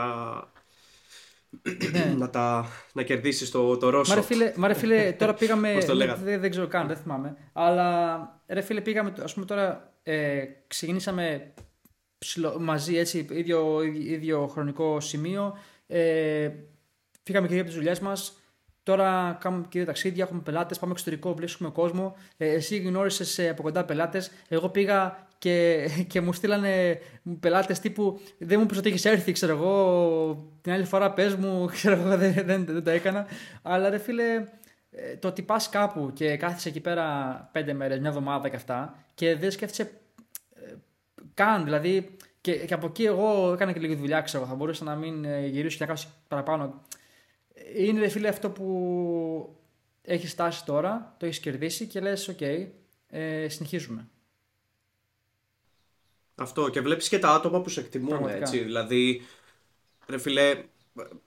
ναι. να, τα, να κερδίσεις το, το Ρώσο.
Μα ρε φίλε, μα ρε φίλε τώρα πήγαμε. δεν, δεν ξέρω καν, δεν θυμάμαι. Αλλά ρε φίλε, πήγαμε. Α πούμε τώρα ε, ξεκινήσαμε μαζί έτσι, ίδιο, ίδιο χρονικό σημείο. Ε, φύγαμε και δύο από τις δουλειές μας. Τώρα κάνουμε και δύο ταξίδια, έχουμε πελάτες, πάμε εξωτερικό, βρίσκουμε κόσμο. Ε, εσύ γνώρισες από κοντά πελάτες. Εγώ πήγα και, και μου στείλανε πελάτες τύπου δεν μου πεις ότι έχεις έρθει, ξέρω εγώ. Την άλλη φορά πες μου, ξέρω εγώ, δεν, δεν, δεν, το έκανα. Αλλά ρε φίλε, ε, το ότι πας κάπου και κάθεσαι εκεί πέρα πέντε μέρες, μια εβδομάδα και αυτά και δεν σκέφτεσαι ε, καν. Δηλαδή, και, και από εκεί εγώ έκανα και λίγη δουλειά, ξέρω. Θα μπορούσα να μην ε, γυρίσω και να κάνω παραπάνω. Είναι ρε φίλε αυτό που έχεις φτάσει τώρα, το έχεις κερδίσει και λες: οκ, ε, συνεχίζουμε.
Αυτό και βλέπεις και τα άτομα που σε εκτιμούν έτσι. Δηλαδή, ρε φίλε,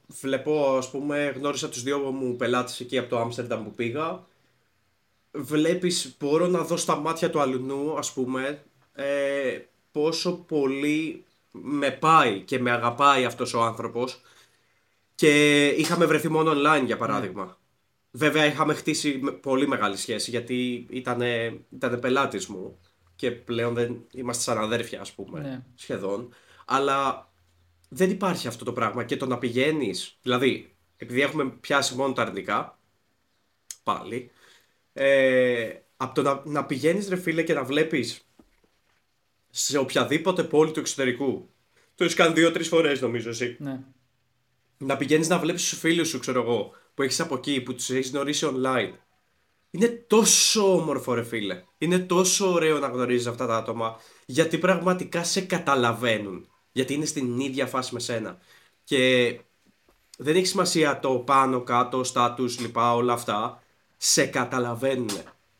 βλέπω ας πούμε, γνώρισα τους δύο μου πελάτες εκεί από το Άμστερνταμ που πήγα. Βλέπεις, μπορώ να δω στα μάτια του αλλουνού ας πούμε, ε, πόσο πολύ με πάει και με αγαπάει αυτός ο άνθρωπος και είχαμε βρεθεί μόνο online για παράδειγμα. Ναι. Βέβαια είχαμε χτίσει πολύ μεγάλη σχέση γιατί ήταν, ήταν πελάτης μου και πλέον δεν είμαστε σαν αδέρφια ας πούμε ναι. σχεδόν αλλά δεν υπάρχει αυτό το πράγμα και το να πηγαίνεις, δηλαδή επειδή έχουμε πιάσει μόνο τα αρνητικά πάλι ε, από το να, να πηγαίνεις ρε φίλε και να βλέπεις σε οποιαδήποτε πόλη του εξωτερικού το έχεις κάνει δύο-τρεις φορές νομίζω εσύ.
Ναι.
Να πηγαίνεις να βλέπεις τους φίλους σου, ξέρω εγώ, που έχεις από εκεί, που τους έχεις γνωρίσει online είναι τόσο όμορφο ρε φίλε. Είναι τόσο ωραίο να γνωρίζεις αυτά τα άτομα γιατί πραγματικά σε καταλαβαίνουν. Γιατί είναι στην ίδια φάση με σένα. Και δεν έχει σημασία το πάνω, κάτω, στάτους, λοιπά, όλα αυτά. Σε καταλαβαίνουν.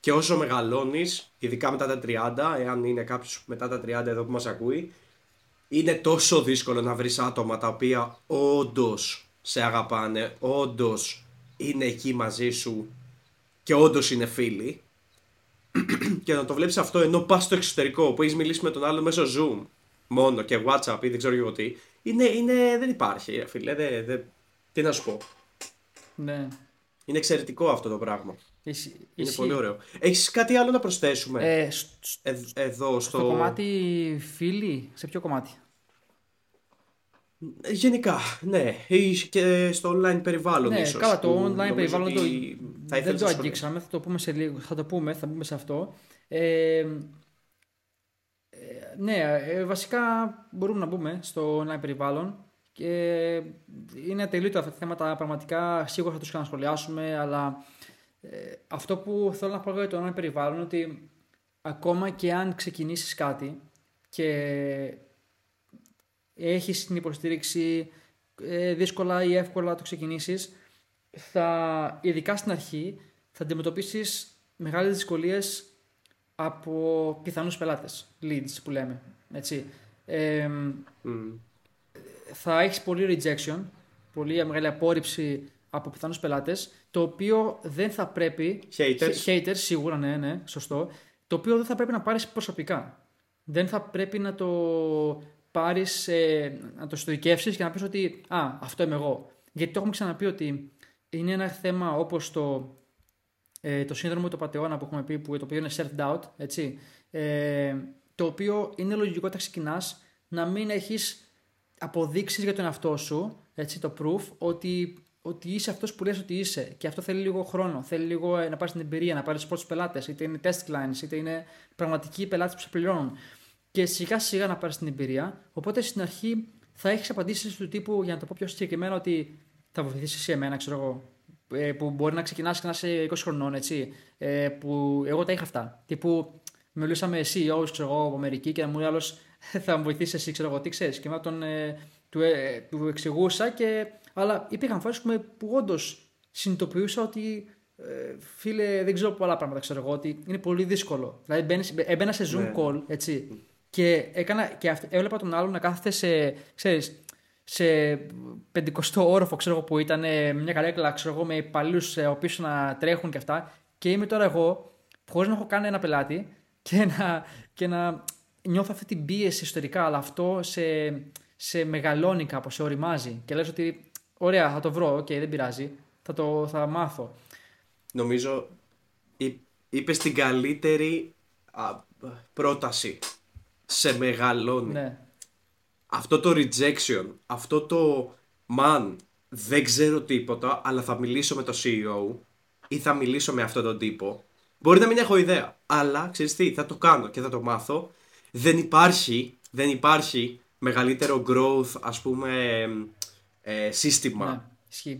Και όσο μεγαλώνεις, ειδικά μετά τα 30, εάν είναι κάποιος μετά τα 30 εδώ που μας ακούει, είναι τόσο δύσκολο να βρεις άτομα τα οποία όντως σε αγαπάνε, όντως είναι εκεί μαζί σου και όντως είναι φίλοι. και να το βλέπεις αυτό ενώ πας στο εξωτερικό που έχεις μιλήσει με τον άλλο μέσω Zoom μόνο και WhatsApp ή δεν ξέρω εγώ τι. Είναι, είναι, δεν υπάρχει, φίλε. Δεν, δεν, Τι να σου πω.
Ναι.
Είναι εξαιρετικό αυτό το πράγμα.
Εσύ,
είναι πολύ ωραίο. Έχεις κάτι άλλο να προσθέσουμε;
Ε,
ε, εδώ στο...
στο κομμάτι φίλοι, σε ποιο κομμάτι;
Γενικά, ναι. Ή και στο online περιβάλλον
ναι,
ίσως.
Καλά, το online περιβάλλον το...
θα
δεν το αγγίξαμε, θα το πούμε σε λίγο, θα το πούμε, θα πούμε σε αυτό. Ε, ναι, ε, βασικά μπορούμε να μπούμε στο online περιβάλλον και είναι ατελείωτο αυτά τα θέματα, πραγματικά σίγουρα θα τους ξανασχολιάσουμε, αλλά ε, αυτό που θέλω να πω για το online περιβάλλον είναι ότι ακόμα και αν ξεκινήσεις κάτι και έχεις την υποστήριξη ε, δύσκολα ή εύκολα το ξεκινήσεις, θα, ειδικά στην αρχή θα αντιμετωπίσεις μεγάλες δυσκολίες από πιθανούς πελάτες, leads που λέμε. Έτσι. Θα έχεις πολύ rejection, πολύ μεγάλη απόρριψη από πιθανούς πελάτες, το οποίο δεν θα πρέπει...
Haters.
Haters, σίγουρα, ναι, ναι, σωστό. Το οποίο δεν θα πρέπει να πάρεις προσωπικά. Δεν θα πρέπει να το πάρεις, ε, να το στοικεύσεις και να πεις ότι «Α, αυτό είμαι εγώ». Γιατί το έχουμε ξαναπεί ότι είναι ένα θέμα όπως το ε, το σύνδρομο του πατεώνα που έχουμε πει, που το οποίο είναι self-doubt, έτσι, ε, το οποίο είναι λογικό όταν ξεκινάς να μην έχεις αποδείξεις για τον εαυτό σου, έτσι, το proof, ότι, ότι είσαι αυτός που λες ότι είσαι. Και αυτό θέλει λίγο χρόνο. Θέλει λίγο ε, να πάρεις την εμπειρία, να πάρεις πρώτου πελάτες, είτε είναι test clients, είτε είναι πραγματικοί πελάτες που σε πληρώνουν. Και σιγά σιγά να πάρεις την εμπειρία. Οπότε στην αρχή θα έχεις απαντήσεις του τύπου, για να το πω πιο συγκεκριμένα, ότι θα βοηθήσεις εσύ εμένα, ξέρω εγώ, ε, που μπορεί να ξεκινάς και να είσαι 20 χρονών, έτσι. Ε, που εγώ τα είχα αυτά. Τύπου μιλούσαμε CEO, ξέρω εγώ, από Αμερική και να μου λέει άλλος θα μου βοηθήσεις εσύ, ξέρω εγώ, τι ξέρεις. Και μετά τον, ε, του, ε, του εξηγούσα και. Αλλά υπήρχαν φορές που, που όντως συνειδητοποιούσα ότι ε, φίλε, δεν ξέρω πολλά πράγματα, ξέρω εγώ, ότι είναι πολύ δύσκολο. Δηλαδή μπαίνεις, έμπαινα σε Zoom ναι. call, έτσι. Και, έκανα, και έβλεπα τον άλλο να κάθεται σε, ξέρεις, σε πεντηκοστό όροφο, ξέρω εγώ, που ήταν μια καρέκλα, ξέρω εγώ, με υπαλλήλους ε, πίσω να τρέχουν και αυτά. Και είμαι τώρα εγώ, χωρίς να έχω κάνει ένα πελάτη και να, και να νιώθω αυτή την πίεση ιστορικά, αλλά αυτό σε, σε μεγαλώνει κάπως, σε ωριμάζει. Και λες ότι, ωραία, θα το βρω, οκ, δεν πειράζει, θα το θα μάθω.
Νομίζω είπες την καλύτερη πρόταση. Σε μεγαλώνει.
Ναι
αυτό το rejection, αυτό το man, δεν ξέρω τίποτα, αλλά θα μιλήσω με το CEO ή θα μιλήσω με αυτόν τον τύπο. Μπορεί να μην έχω ιδέα, αλλά ξέρεις τι, θα το κάνω και θα το μάθω. Δεν υπάρχει, δεν υπάρχει μεγαλύτερο growth, ας πούμε, ε, σύστημα.
Ναι,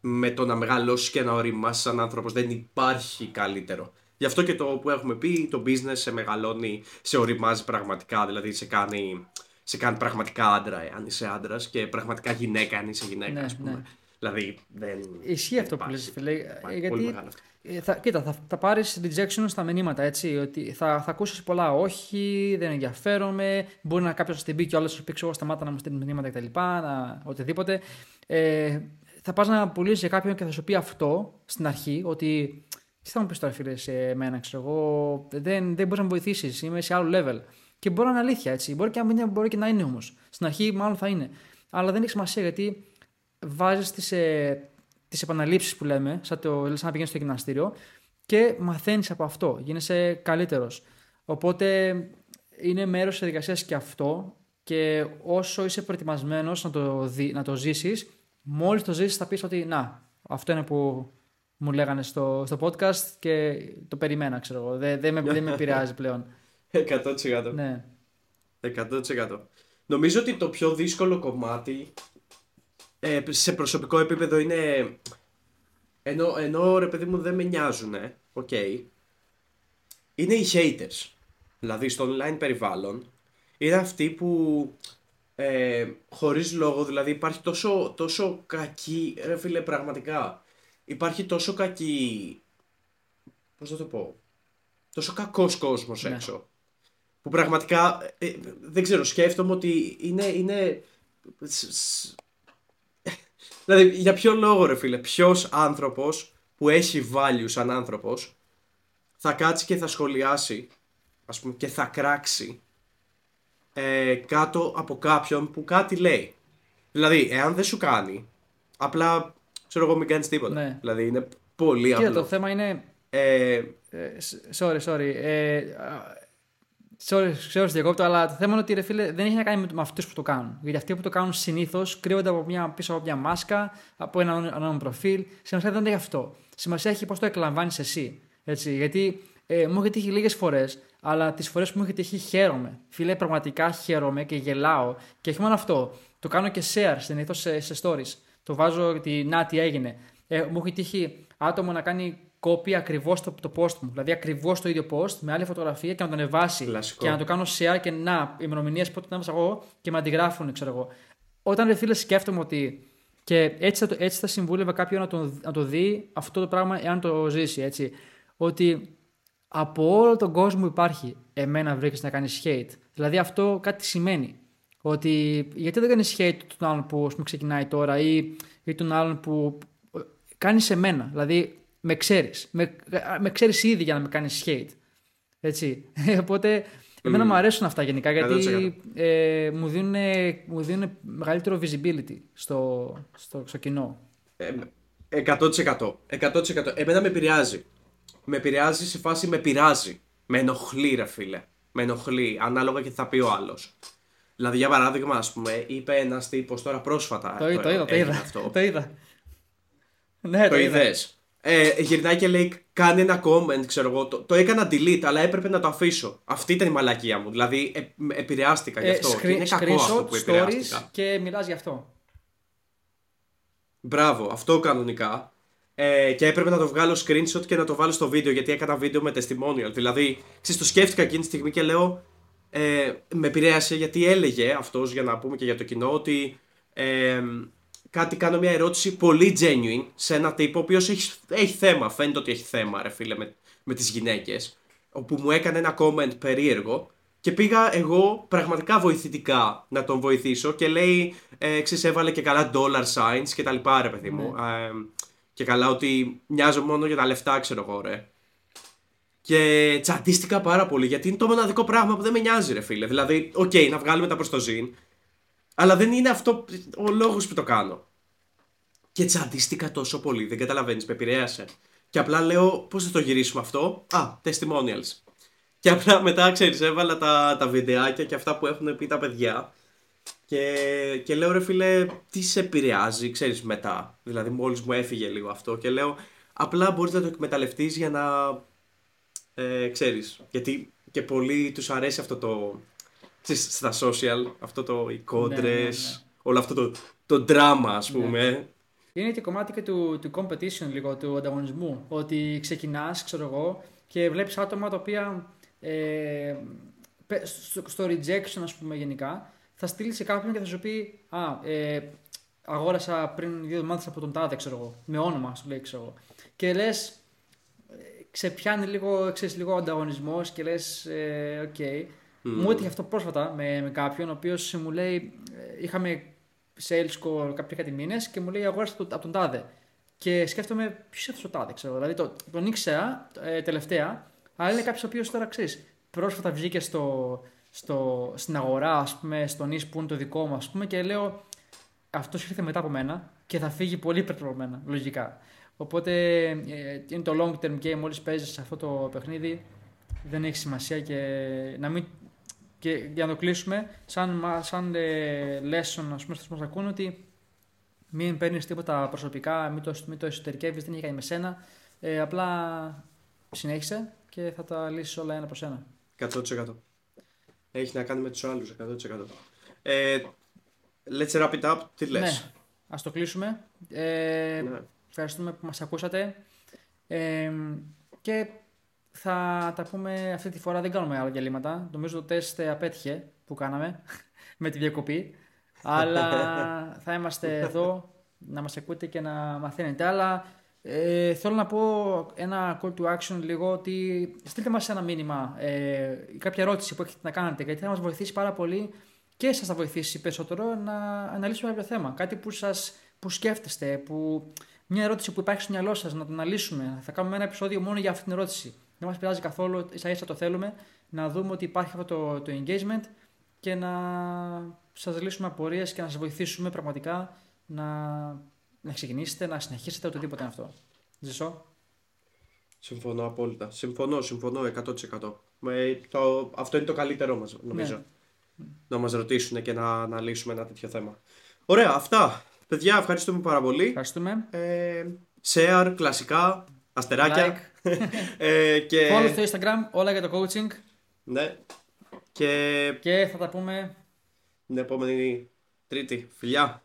με το να μεγαλώσεις και να οριμάσεις σαν άνθρωπος. Δεν υπάρχει καλύτερο. Γι' αυτό και το που έχουμε πει, το business σε μεγαλώνει, σε οριμάζει πραγματικά, δηλαδή σε κάνει σε κάνει πραγματικά άντρα, ε, αν είσαι άντρας, και πραγματικά γυναίκα, αν είσαι γυναίκα, ναι, πούμε. Ναι. Δηλαδή δεν.
Ισχύει αυτό που λες, φίλε. Ε, γιατί. Ε, θα, κοίτα, θα, θα πάρεις rejection στα μηνύματα, έτσι. Ότι θα, θα ακούσεις πολλά όχι, δεν ενδιαφέρομαι. Μπορεί να κάποιος να την πει και όλο σου πει: Εγώ σταμάτα να μου στείλεις μηνύματα κτλ. Να, οτιδήποτε. Ε, θα πας να πουλήσεις για κάποιον και θα σου πει αυτό στην αρχή, ότι. Τι θα μου πεις τώρα, φίλε, σε μένα, ξέρω εγώ. Δεν, δεν μπορείς να με βοηθήσεις. Είμαι σε άλλο level. Και μπορεί να είναι αλήθεια έτσι. Μπορεί και, να μην, μπορεί και να είναι όμως. Στην αρχή μάλλον θα είναι. Αλλά δεν έχει σημασία γιατί βάζεις τις ε, τις επαναλήψεις που λέμε, σαν, το, σαν να πηγαίνεις στο γυμναστήριο και μαθαίνεις από αυτό. Γίνεσαι καλύτερος. Οπότε είναι μέρος τη διαδικασίας και αυτό. Και όσο είσαι προετοιμασμένος να το, να το ζήσεις, μόλις το ζήσεις θα πεις ότι να, αυτό είναι που μου λέγανε στο, στο podcast και το περίμενα, ξέρω εγώ. Δεν, δεν, με, δεν με επηρεάζει πλέον.
100%.
Ναι.
100%. Νομίζω ότι το πιο δύσκολο κομμάτι ε, σε προσωπικό επίπεδο είναι. Ενώ, ενώ ρε παιδί μου δεν με νοιάζουν, ok. Okay, είναι οι haters. Δηλαδή στο online περιβάλλον είναι αυτοί που ε, χωρίς λόγο, δηλαδή υπάρχει τόσο, τόσο κακία, ρε φίλε πραγματικά, υπάρχει τόσο κακή, πώς θα το πω, τόσο κακός κόσμος ναι. έξω που πραγματικά ε, δεν ξέρω, σκέφτομαι ότι είναι. είναι... δηλαδή, για ποιο λόγο, ρε φίλε, ποιος άνθρωπος που έχει value σαν άνθρωπος θα κάτσει και θα σχολιάσει, ας πούμε, και θα κράξει ε, κάτω από κάποιον που κάτι λέει. Δηλαδή, εάν δεν σου κάνει Απλά ξέρω εγώ μην κάνεις τίποτα. Ναι. Δηλαδή είναι πολύ απλό.
Και το θέμα είναι. Ε... ε sorry, sorry. Ε, Sorry, ξέρω διακόπτω, αλλά το θέμα είναι ότι ρε φίλε, δεν έχει να κάνει με αυτούς που το κάνουν. Γιατί αυτοί που το κάνουν συνήθως κρύβονται από μια, πίσω από μια μάσκα, από ένα ανώνυμο προφίλ. Σημασία δεν έχει αυτό. Σημασία έχει πώς το εκλαμβάνεις εσύ. Έτσι, γιατί ε, μου έχει τύχει λίγες φορές, αλλά τις φορές που μου έχει τύχει χαίρομαι. Φίλε, πραγματικά χαίρομαι και γελάω. Και όχι μόνο αυτό. Το κάνω και share συνήθως σε, σε stories. Το βάζω ότι να τι έγινε. Ε, μου έχει τύχει άτομο να κάνει copy ακριβώς το, το post μου. Δηλαδή ακριβώς το ίδιο post με άλλη φωτογραφία και να το ανεβάσει. Και να το κάνω share και να ημερομηνίες πότε το έβασα εγώ και με αντιγράφουν, ξέρω εγώ. Όταν ρε φίλε σκέφτομαι ότι. Και έτσι θα, έτσι θα συμβούλευα κάποιον να το, να το δει αυτό το πράγμα εάν το ζήσει έτσι. Ότι από όλο τον κόσμο υπάρχει εμένα βρήκες να κάνεις hate. Δηλαδή αυτό κάτι σημαίνει. Ότι γιατί δεν κάνεις hate τον άλλον που ξεκινάει τώρα ή, ή τον άλλον που κάνει σε μένα. Δηλαδή με ξέρεις. Με, με ξέρεις ήδη για να με κάνεις hate. Έτσι. Οπότε, εμένα μου αρέσουν αυτά γενικά γιατί ε, μου, δίνουν, μου δίνουν μεγαλύτερο visibility στο, στο, στο κοινό.
Ε, 100%. 100%. Εμένα με επηρεάζει. Με επηρεάζει σε φάση με πειράζει. Με ενοχλεί, ρε φίλε. Με ενοχλεί, ανάλογα και θα πει ο άλλος. Δηλαδή, για παράδειγμα, ας πούμε, είπε ένας τύπος τώρα πρόσφατα.
Το, το, το είδα, το είδα. Αυτό. το είδα. Ναι,
το, το είδες ε, γυρνάει και λέει κάνει ένα comment, ξέρω εγώ. Το, το έκανα delete, αλλά έπρεπε να το αφήσω. Αυτή ήταν η μαλακία μου. Δηλαδή ε, επηρεάστηκα γι' αυτό. Ε, είναι κακό αυτό που επηρεάστηκα.
Και μιλά γι' αυτό.
Μπράβο, αυτό κανονικά. Ε, και έπρεπε να το βγάλω screenshot και να το βάλω στο βίντεο γιατί έκανα βίντεο με testimonial. Δηλαδή, ξέρεις, το σκέφτηκα εκείνη τη στιγμή και λέω. Ε, με επηρέασε γιατί έλεγε αυτός για να πούμε και για το κοινό ότι ε, κάτι κάνω μια ερώτηση πολύ genuine σε ένα τύπο ο οποίος έχει, έχει θέμα. Φαίνεται ότι έχει θέμα, ρε φίλε, με, με τις γυναίκες. Όπου μου έκανε ένα comment περίεργο και πήγα εγώ πραγματικά βοηθητικά να τον βοηθήσω και λέει, ε, ξέρεις, έβαλε και καλά dollar signs και τα λοιπά, ρε παιδί μου. Ναι. Ε, και καλά ότι νοιάζομαι μόνο για τα λεφτά, ξέρω εγώ, ρε. Και τσαντίστηκα πάρα πολύ γιατί είναι το μοναδικό πράγμα που δεν με νοιάζει, ρε φίλε. Δηλαδή, ok, okay, να βγάλουμε τα προς το ζην, αλλά δεν είναι αυτό ο λόγος που το κάνω. Και τσαντίστηκα τόσο πολύ, δεν καταλαβαίνεις, με επηρέασε. Και απλά λέω, πώς θα το γυρίσουμε αυτό; Α, testimonials. Και απλά μετά, ξέρεις, έβαλα τα, τα βιντεάκια και αυτά που έχουν πει τα παιδιά. Και, και λέω, ρε φίλε, τι σε επηρεάζει, ξέρεις, μετά. Δηλαδή, μόλις μου έφυγε λίγο αυτό. Και λέω, απλά μπορείς να το εκμεταλλευτείς για να. Ε, ξέρεις, γιατί και πολλοί τους αρέσει αυτό το, στα social, αυτό το οι κόντρες, ναι, ναι, ναι. όλο αυτό το, το drama ας πούμε.
Είναι και κομμάτι και του, του competition λίγο, του ανταγωνισμού. Ότι ξεκινάς, ξέρω εγώ, και βλέπεις άτομα τα οποία ε, στο, στο rejection, ας πούμε, γενικά, θα στείλεις σε κάποιον και θα σου πει Α, ε, αγόρασα πριν δύο εβδομάδες από τον Τάδε, ξέρω εγώ. Με όνομα, σου λέει, ξέρω εγώ. Και λες, σε πιάνει λίγο, ξέρεις, λίγο ανταγωνισμός και λες, ε, ok. Okay. Mm. Μου έτυχε αυτό πρόσφατα με, με κάποιον, ο οποίος μου λέει, ε, είχαμε sales call κάποια κάτι μήνες και μου λέει αγόρασα από τον τάδε. Και σκέφτομαι ποιος είναι αυτός ο τάδε, ξέρω. Δηλαδή το, τον ήξερα ε, τελευταία, αλλά είναι κάποιος ο οποίος τώρα ξέρεις. Πρόσφατα βγήκε στο, στο, στην αγορά, ας πούμε, στον e που είναι το δικό μου, ας πούμε, και λέω αυτός ήρθε μετά από μένα και θα φύγει πολύ πριν από μένα, λογικά. Οπότε ε, είναι το long term game, μόλις παίζεις σε αυτό το παιχνίδι, δεν έχει σημασία και να μην και για να το κλείσουμε, σαν, σαν ε, lesson, ας πούμε, στους μας ακούνε, ότι μην παίρνεις τίποτα προσωπικά, μην το, μην το εσωτερικεύεις, δεν έχει κάνει με σένα. Ε, απλά συνέχισε και θα τα λύσεις όλα ένα προς ένα.
100%. Έχει να κάνει με τους άλλους, 100%. Ε, let's wrap it up. Τι λες;
Ναι, ας το κλείσουμε. Ε, ναι. Ευχαριστούμε που μας ακούσατε. Ε, και θα τα πούμε αυτή τη φορά. Δεν κάνουμε άλλα διαλύματα. Νομίζω το τεστ απέτυχε που κάναμε με τη διακοπή. Αλλά θα είμαστε εδώ να μας ακούτε και να μαθαίνετε. Αλλά ε, θέλω να πω ένα call to action λίγο ότι στείλτε μας ένα μήνυμα ε, κάποια ερώτηση που έχετε να κάνετε γιατί θα μας βοηθήσει πάρα πολύ και σας θα βοηθήσει περισσότερο να αναλύσουμε κάποιο θέμα. Κάτι που σας που σκέφτεστε, που, μια ερώτηση που υπάρχει στο μυαλό σας να το αναλύσουμε. Θα κάνουμε ένα επεισόδιο μόνο για αυτή την ερώτηση δεν μας πειράζει καθόλου, ίσα ίσα το θέλουμε, να δούμε ότι υπάρχει αυτό το, το engagement και να σας λύσουμε απορίες και να σας βοηθήσουμε πραγματικά να, να ξεκινήσετε να συνεχίσετε οτιδήποτε είναι αυτό. Ζησό.
Συμφωνώ απόλυτα. Συμφωνώ, συμφωνώ 100%. Με το, αυτό είναι το καλύτερό μας νομίζω. Ναι. Να μας ρωτήσουν και να αναλύσουμε ένα τέτοιο θέμα. Ωραία, αυτά. Παιδιά, ευχαριστούμε πάρα πολύ.
Ευχαριστούμε.
Ε, share, κλασικά, αστεράκια. Like. ε, και...
Follow στο Instagram, όλα για το coaching.
Ναι. Και...
και θα τα πούμε
την επόμενη Τρίτη. Φιλιά.